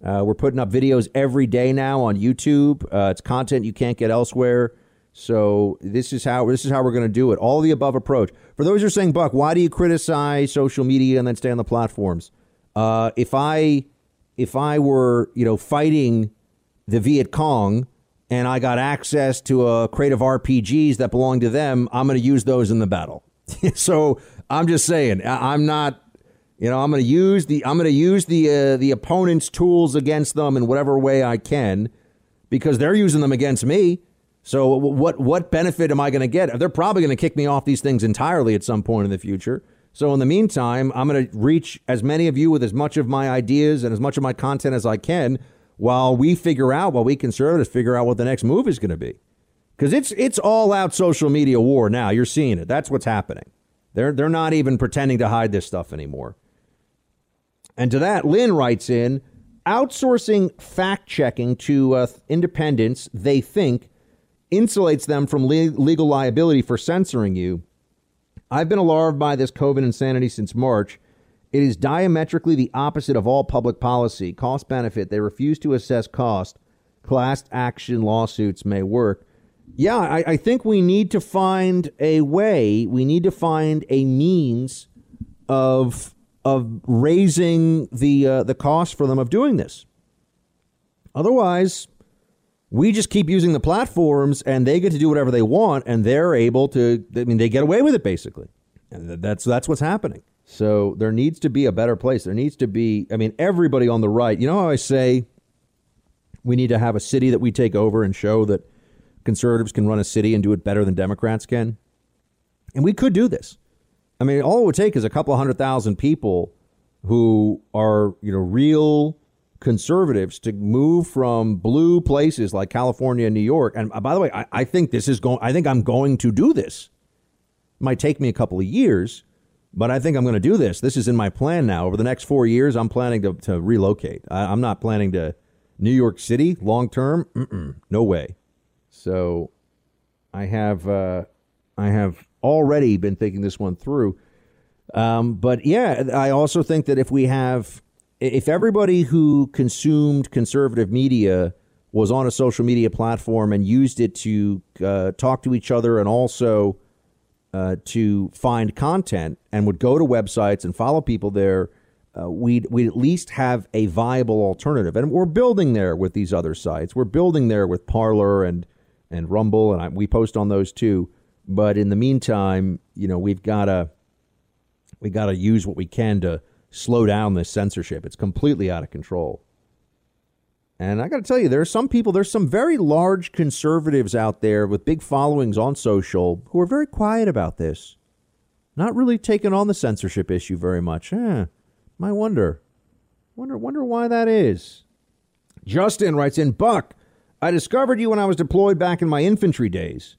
Uh, we're putting up videos every day now on YouTube. Uh, it's content you can't get elsewhere. So this is how this is how we're going to do it. All the above approach. For those who are saying, Buck, why do you criticize social media and then stay on the platforms? Uh, if I if I were you know fighting the Viet Cong and I got access to a crate of RPGs that belong to them, I'm going to use those in the battle. so I'm just saying, I'm not. You know, I'm going to use the I'm going to use the uh, the opponent's tools against them in whatever way I can, because they're using them against me. So what what benefit am I going to get? They're probably going to kick me off these things entirely at some point in the future. So in the meantime, I'm going to reach as many of you with as much of my ideas and as much of my content as I can while we figure out, while we conservatives figure out what the next move is going to be. Because it's it's all out social media war now. You're seeing it. That's what's happening. They're they're not even pretending to hide this stuff anymore. And to that, Lynn writes in outsourcing fact checking to uh, independents they think insulates them from le- legal liability for censoring you. I've been alarmed by this COVID insanity since March. It is diametrically the opposite of all public policy. Cost benefit, they refuse to assess cost. Class action lawsuits may work. Yeah, I, I think we need to find a way, we need to find a means of of raising the uh, the cost for them of doing this. Otherwise, we just keep using the platforms and they get to do whatever they want and they're able to I mean they get away with it basically. And that's that's what's happening. So there needs to be a better place. There needs to be I mean everybody on the right. You know how I say we need to have a city that we take over and show that conservatives can run a city and do it better than Democrats can? And we could do this. I mean, all it would take is a couple hundred thousand people who are, you know, real conservatives to move from blue places like California and New York. And uh, by the way, I, I think this is going. I think I'm going to do this. It might take me a couple of years, but I think I'm going to do this. This is in my plan now. Over the next four years, I'm planning to, to relocate. I, am not planning to New York City long term. No way. So I have uh, I have already been thinking this one through. Um, but yeah, I also think that if we have, if everybody who consumed conservative media was on a social media platform and used it to uh, talk to each other and also uh, to find content and would go to websites and follow people there, uh, we'd, we'd at least have a viable alternative. And we're building there with these other sites. We're building there with Parler and, and Rumble, and I, we post on those too. But in the meantime, you know, we've got to we got to use what we can to slow down this censorship. It's completely out of control. And I got to tell you, there are some people, there's some very large conservatives out there with big followings on social who are very quiet about this. Not really taking on the censorship issue very much. Eh, I wonder. Wonder wonder why that is. Justin writes in, Buck, I discovered you when I was deployed back in my infantry days.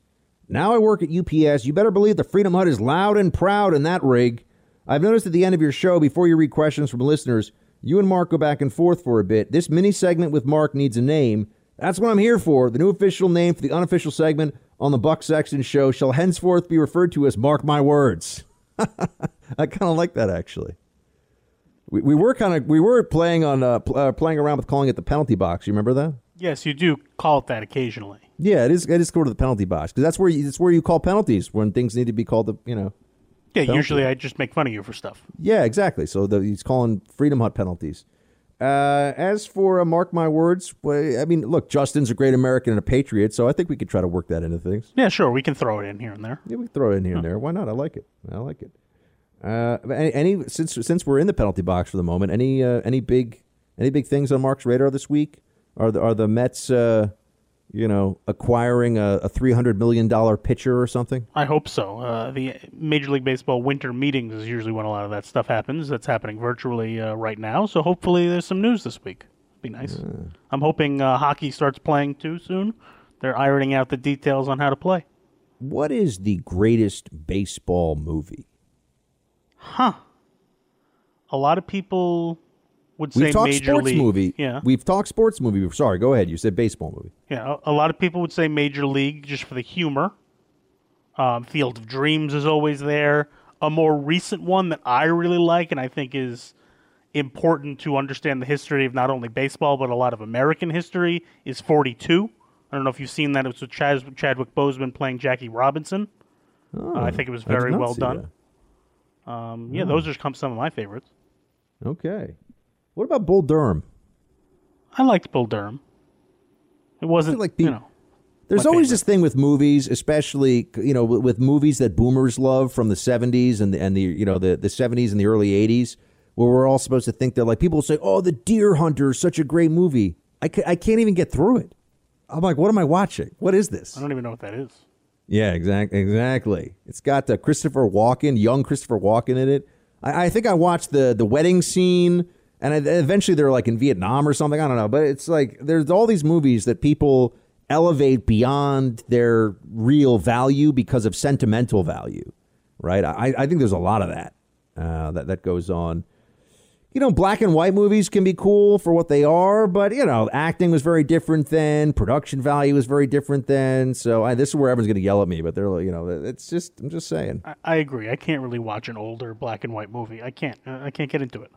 Now I work at UPS. You better believe the Freedom Hut is loud and proud in that rig. I've noticed at the end of your show, before you read questions from listeners, you and Mark go back and forth for a bit. This mini segment with Mark needs a name. That's what I'm here for. The new official name for the unofficial segment on the Buck Sexton Show shall henceforth be referred to as Mark My Words. I kind of like that actually. We, we were kind of we were playing on uh, pl- uh, playing around with calling it the penalty box. You remember that? Yes, you do call it that occasionally. Yeah, it is. It is go to the penalty box because that's where you, it's where you call penalties when things need to be called the you know Yeah, Penalty. usually I just make fun of you for stuff. Yeah, exactly. So the, he's calling Freedom Hut penalties. Uh, as for uh, mark my words, well, I mean, look, Justin's a great American and a patriot, so I think we could try to work that into things. Yeah, sure, we can throw it in here and there. Yeah, we can throw it in here and there. Why not? I like it. I like it. Uh, any, any since since we're in the penalty box for the moment, any uh, any big any big things on Mark's radar this week? Are the are the Mets, uh, you know, acquiring a, a three hundred million dollar pitcher or something? I hope so. Uh, the Major League Baseball winter meetings is usually when a lot of that stuff happens. That's happening virtually uh, right now. So hopefully there's some news this week. Be nice. I'm hoping uh, hockey starts playing too soon. They're ironing out the details on how to play. What is the greatest baseball movie? Huh. A lot of people would say We've talked Major sports League. movie. Yeah. We've talked sports movie. Sorry, go ahead. You said baseball movie. Yeah, a, a lot of people would say Major League just for the humor. Um, Field of Dreams is always there. A more recent one that I really like and I think is important to understand the history of not only baseball but a lot of American history is 42. I don't know if you've seen that. It was with Chad, Chadwick Boseman playing Jackie Robinson. Uh, I think it was Oh, very well done. Um, yeah, Oh. those are some of my favorites. Okay. What about Bull Durham? I liked Bull Durham. It wasn't like you know. There's always this thing with movies, especially you know with, with movies that boomers love from the 70s and the, and the you know the the 70s and the early 80s, where we're all supposed to think that like people say, "Oh, The Deer Hunter is such a great movie." I, ca- I can't even get through it. I'm like, what am I watching? What is this? I don't even know what that is. Yeah, exactly. Exactly. It's got uh, Christopher Walken, young Christopher Walken in it. I, I think I watched the the wedding scene, and eventually they're like in Vietnam or something. I don't know, but it's like there's all these movies that people elevate beyond their real value because of sentimental value, right? I, I think there's a lot of that uh, that that goes on. You know, black and white movies can be cool for what they are, but you know, acting was very different then. Production value was very different then. So I, this is where everyone's going to yell at me, but they're, you know, it's just, I'm just saying. I, I agree. I can't really watch an older black and white movie. I can't. I can't get into it.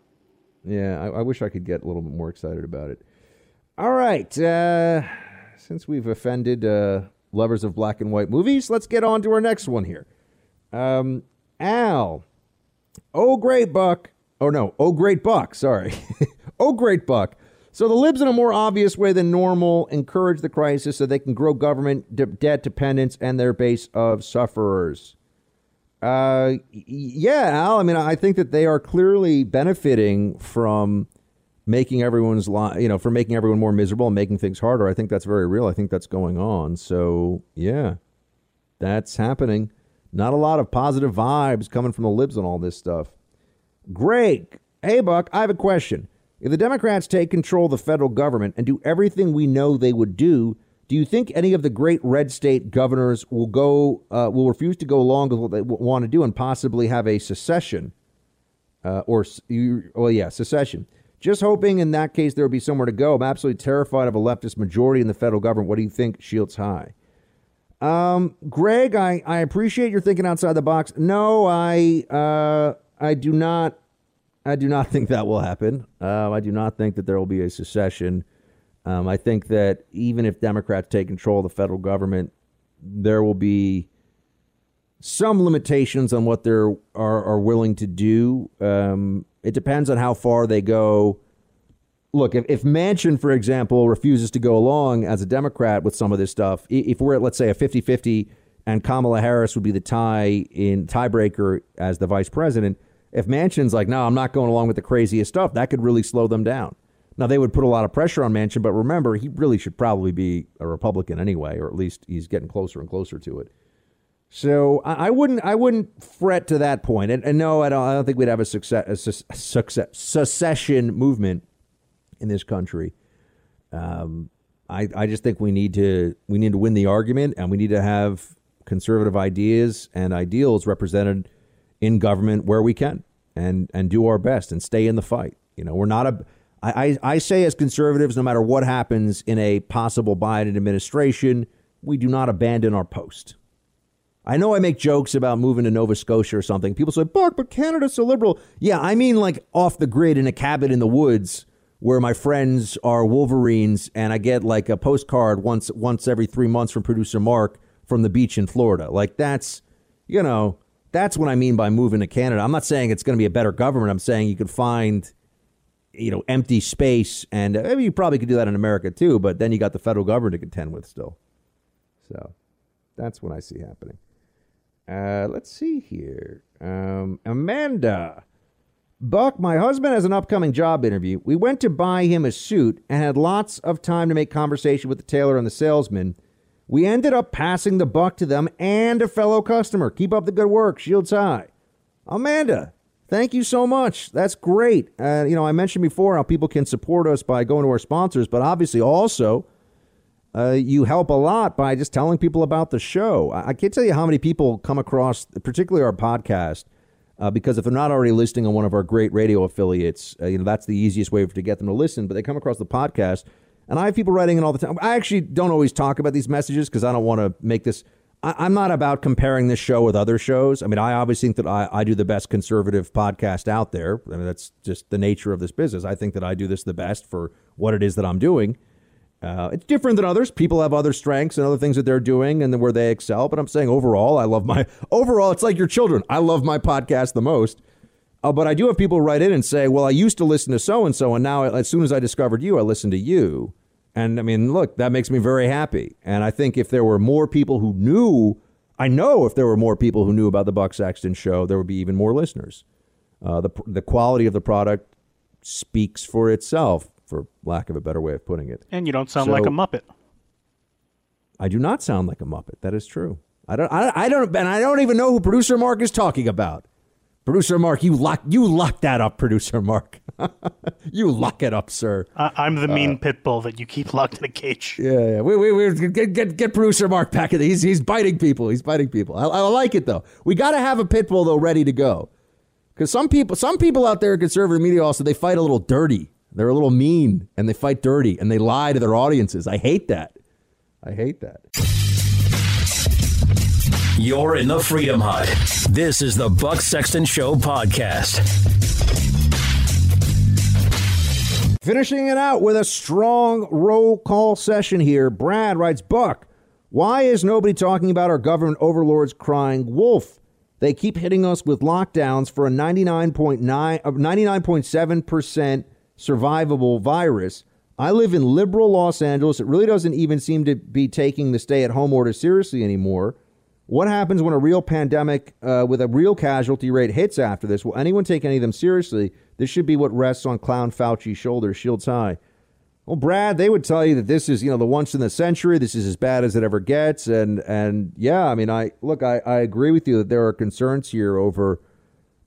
Yeah, I, I wish I could get a little bit more excited about it. All right, uh, since we've offended uh, lovers of black and white movies, let's get on to our next one here. Um, Al, oh great buck. Oh no, oh great buck. Sorry, oh great buck. So the libs, in a more obvious way than normal, encourage the crisis so they can grow government de- debt dependence and their base of sufferers. Uh, yeah, Al. I mean, I think that they are clearly benefiting from making everyone's life, you know, for making everyone more miserable and making things harder. I think that's very real. I think that's going on. So yeah, that's happening. Not a lot of positive vibes coming from the libs on all this stuff. Greg, hey Buck, I have a question. If the Democrats take control of the federal government and do everything we know they would do, do you think any of the great red state governors will go uh, will refuse to go along with what they want to do and possibly have a secession? Uh, or well, yeah, secession. Just hoping in that case there will be somewhere to go. I'm absolutely terrified of a leftist majority in the federal government. What do you think, Shields High? Um, Greg, I, I appreciate your thinking outside the box. No, I uh, I do not I do not think that will happen. Um, I do not think that there will be a secession. Um, I think that even if Democrats take control of the federal government, there will be some limitations on what they're are, are willing to do. Um, it depends on how far they go. Look, if, if Manchin, for example, refuses to go along as a Democrat with some of this stuff, if we're at, let's say, a 50 50 and Kamala Harris would be the tie in tiebreaker as the vice president, if Manchin's like, no, I'm not going along with the craziest stuff, that could really slow them down. Now, they would put a lot of pressure on Manchin, but remember, he really should probably be a Republican anyway, or at least he's getting closer and closer to it. So I, wouldn't I wouldn't fret to that point. And, and no, I don't I don't think we'd have a success a success secession movement in this country. Um, I I just think we need to we need to win the argument, and we need to have conservative ideas and ideals represented in government where we can, and and do our best and stay in the fight. You know, we're not a I, I, I say as conservatives, no matter what happens in a possible Biden administration, we do not abandon our post. I know I make jokes about moving to Nova Scotia or something. People say, Buck, but Canada's so liberal. Yeah, I mean like off the grid in a cabin in the woods where my friends are Wolverines and I get like a postcard once once every three months from producer Mark from the beach in Florida. Like that's you know, that's what I mean by moving to Canada. I'm not saying it's going to be a better government. I'm saying you could find you know empty space and uh, you probably could do that in America too, but then you got the federal government to contend with still. So that's what I see happening. Uh, let's see here. Um, Amanda. Buck, my husband has an upcoming job interview. We went to buy him a suit and had lots of time to make conversation with the tailor and the salesman. We ended up passing the buck to them and a fellow customer. Keep up the good work. Shields high. Amanda, thank you so much. That's great. Uh, you know, I mentioned before how people can support us by going to our sponsors, but obviously also uh, you help a lot by just telling people about the show. I, I can't tell you how many people come across, particularly our podcast, uh, because if they're not already listening on one of our great radio affiliates, uh, you know that's the easiest way to get them to listen. But they come across the podcast, and I have people writing in all the time. I actually don't always talk about these messages because I don't want to make this. I, am not about comparing this show with other shows. I mean, I obviously think that I, I do the best conservative podcast out there. I mean, that's just the nature of this business. I think that I do this the best for what it is that I'm doing. Uh, it's different than others. People have other strengths and other things that they're doing and where they excel. But I'm saying overall, I love my overall. It's like your children. I love my podcast the most. Uh, but I do have people write in and say, "Well, I used to listen to so and so, and now as soon as I discovered you, I listen to you." And I mean, look, that makes me very happy. And I think if there were more people who knew, I know if there were more people who knew about the Buck Sexton show, there would be even more listeners. Uh, the the quality of the product speaks for itself for lack of a better way of putting it. And you don't sound so, like a Muppet. I do not sound like a Muppet. That is true. I don't. I, I don't. And I don't even know who producer Mark is talking about. Producer Mark, you lock you lock that up, producer Mark. you lock it up, sir. I, am the mean uh, pit bull that you keep locked in a cage. Yeah, yeah. We, we, we get, get get producer Mark back in. He's he's biting people. He's biting people. I, I like it though. We got to have a pit bull though ready to go, because some people some people out there in conservative media also they fight a little dirty. They're a little mean and they fight dirty and they lie to their audiences. I hate that. I hate that. You're in the Freedom Hut. This is the Buck Sexton Show podcast. Finishing it out with a strong roll call session here. Brad writes Buck, why is nobody talking about our government overlords crying wolf? They keep hitting us with lockdowns for a 99.9 99.7% uh, survivable virus. I live in liberal Los Angeles. It really doesn't even seem to be taking the stay at home order seriously anymore. What happens when a real pandemic uh, with a real casualty rate hits after this? Will anyone take any of them seriously? This should be what rests on Clown Fauci's shoulders, shields high. Well, Brad, they would tell you that this is, you know, the once in the century. This is as bad as it ever gets. And and yeah, I mean, I look, I, I agree with you that there are concerns here over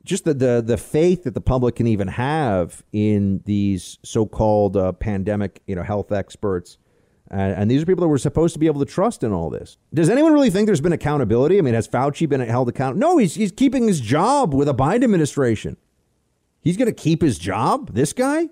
just the, the the faith that the public can even have in these so-called uh, pandemic, you know, health experts. And, and, these are people that we're supposed to be able to trust in all this. Does anyone really think there's been accountability? I mean, has Fauci been held accountable? No, he's, he's keeping his job with a Biden administration. He's going to keep his job, this guy?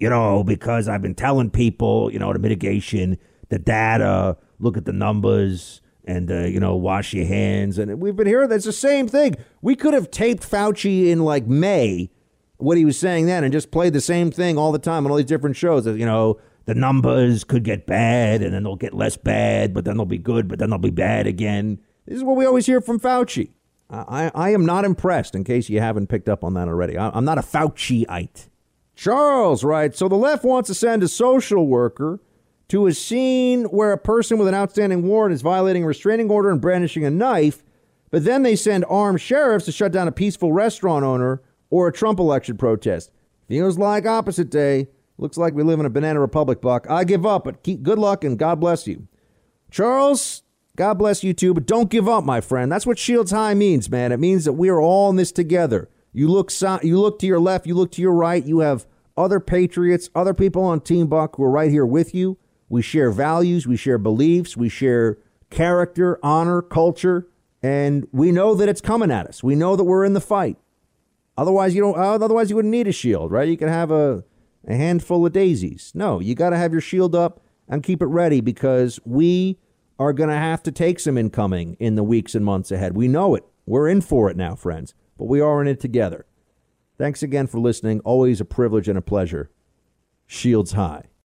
You know, because I've been telling people, you know, the mitigation, the data, look at the numbers, and uh, you know wash your hands. And we've been hearing that's the same thing. We could have taped Fauci in like May, what he was saying then, and just played the same thing all the time on all these different shows. You know, the numbers could get bad, and then they'll get less bad, but then they'll be good, but then they'll be bad again. This is what we always hear from Fauci. I, I am not impressed, in case you haven't picked up on that already. I, I'm not a Fauciite. Charles writes So the left wants to send a social worker to a scene where a person with an outstanding warrant is violating a restraining order and brandishing a knife, but then they send armed sheriffs to shut down a peaceful restaurant owner or a Trump election protest. Feels like opposite day. Looks like we live in a banana republic, Buck. I give up, but keep good luck and God bless you. Charles, God bless you too, but don't give up, my friend. That's what Shields High means, man. It means that we are all in this together. You look so, you look to your left, you look to your right. You have other patriots, other people on Team Buck who are right here with you. We share values, we share beliefs, we share character, honor, culture, and we know that it's coming at us. We know that we're in the fight. Otherwise, you don't. Otherwise, you wouldn't need a shield, right? You can have a a handful of daisies. No, you got to have your shield up and keep it ready because we are going to have to take some incoming in the weeks and months ahead. We know it. We're in for it now, friends, but we are in it together. Thanks again for listening. Always a privilege and a pleasure. Shields high.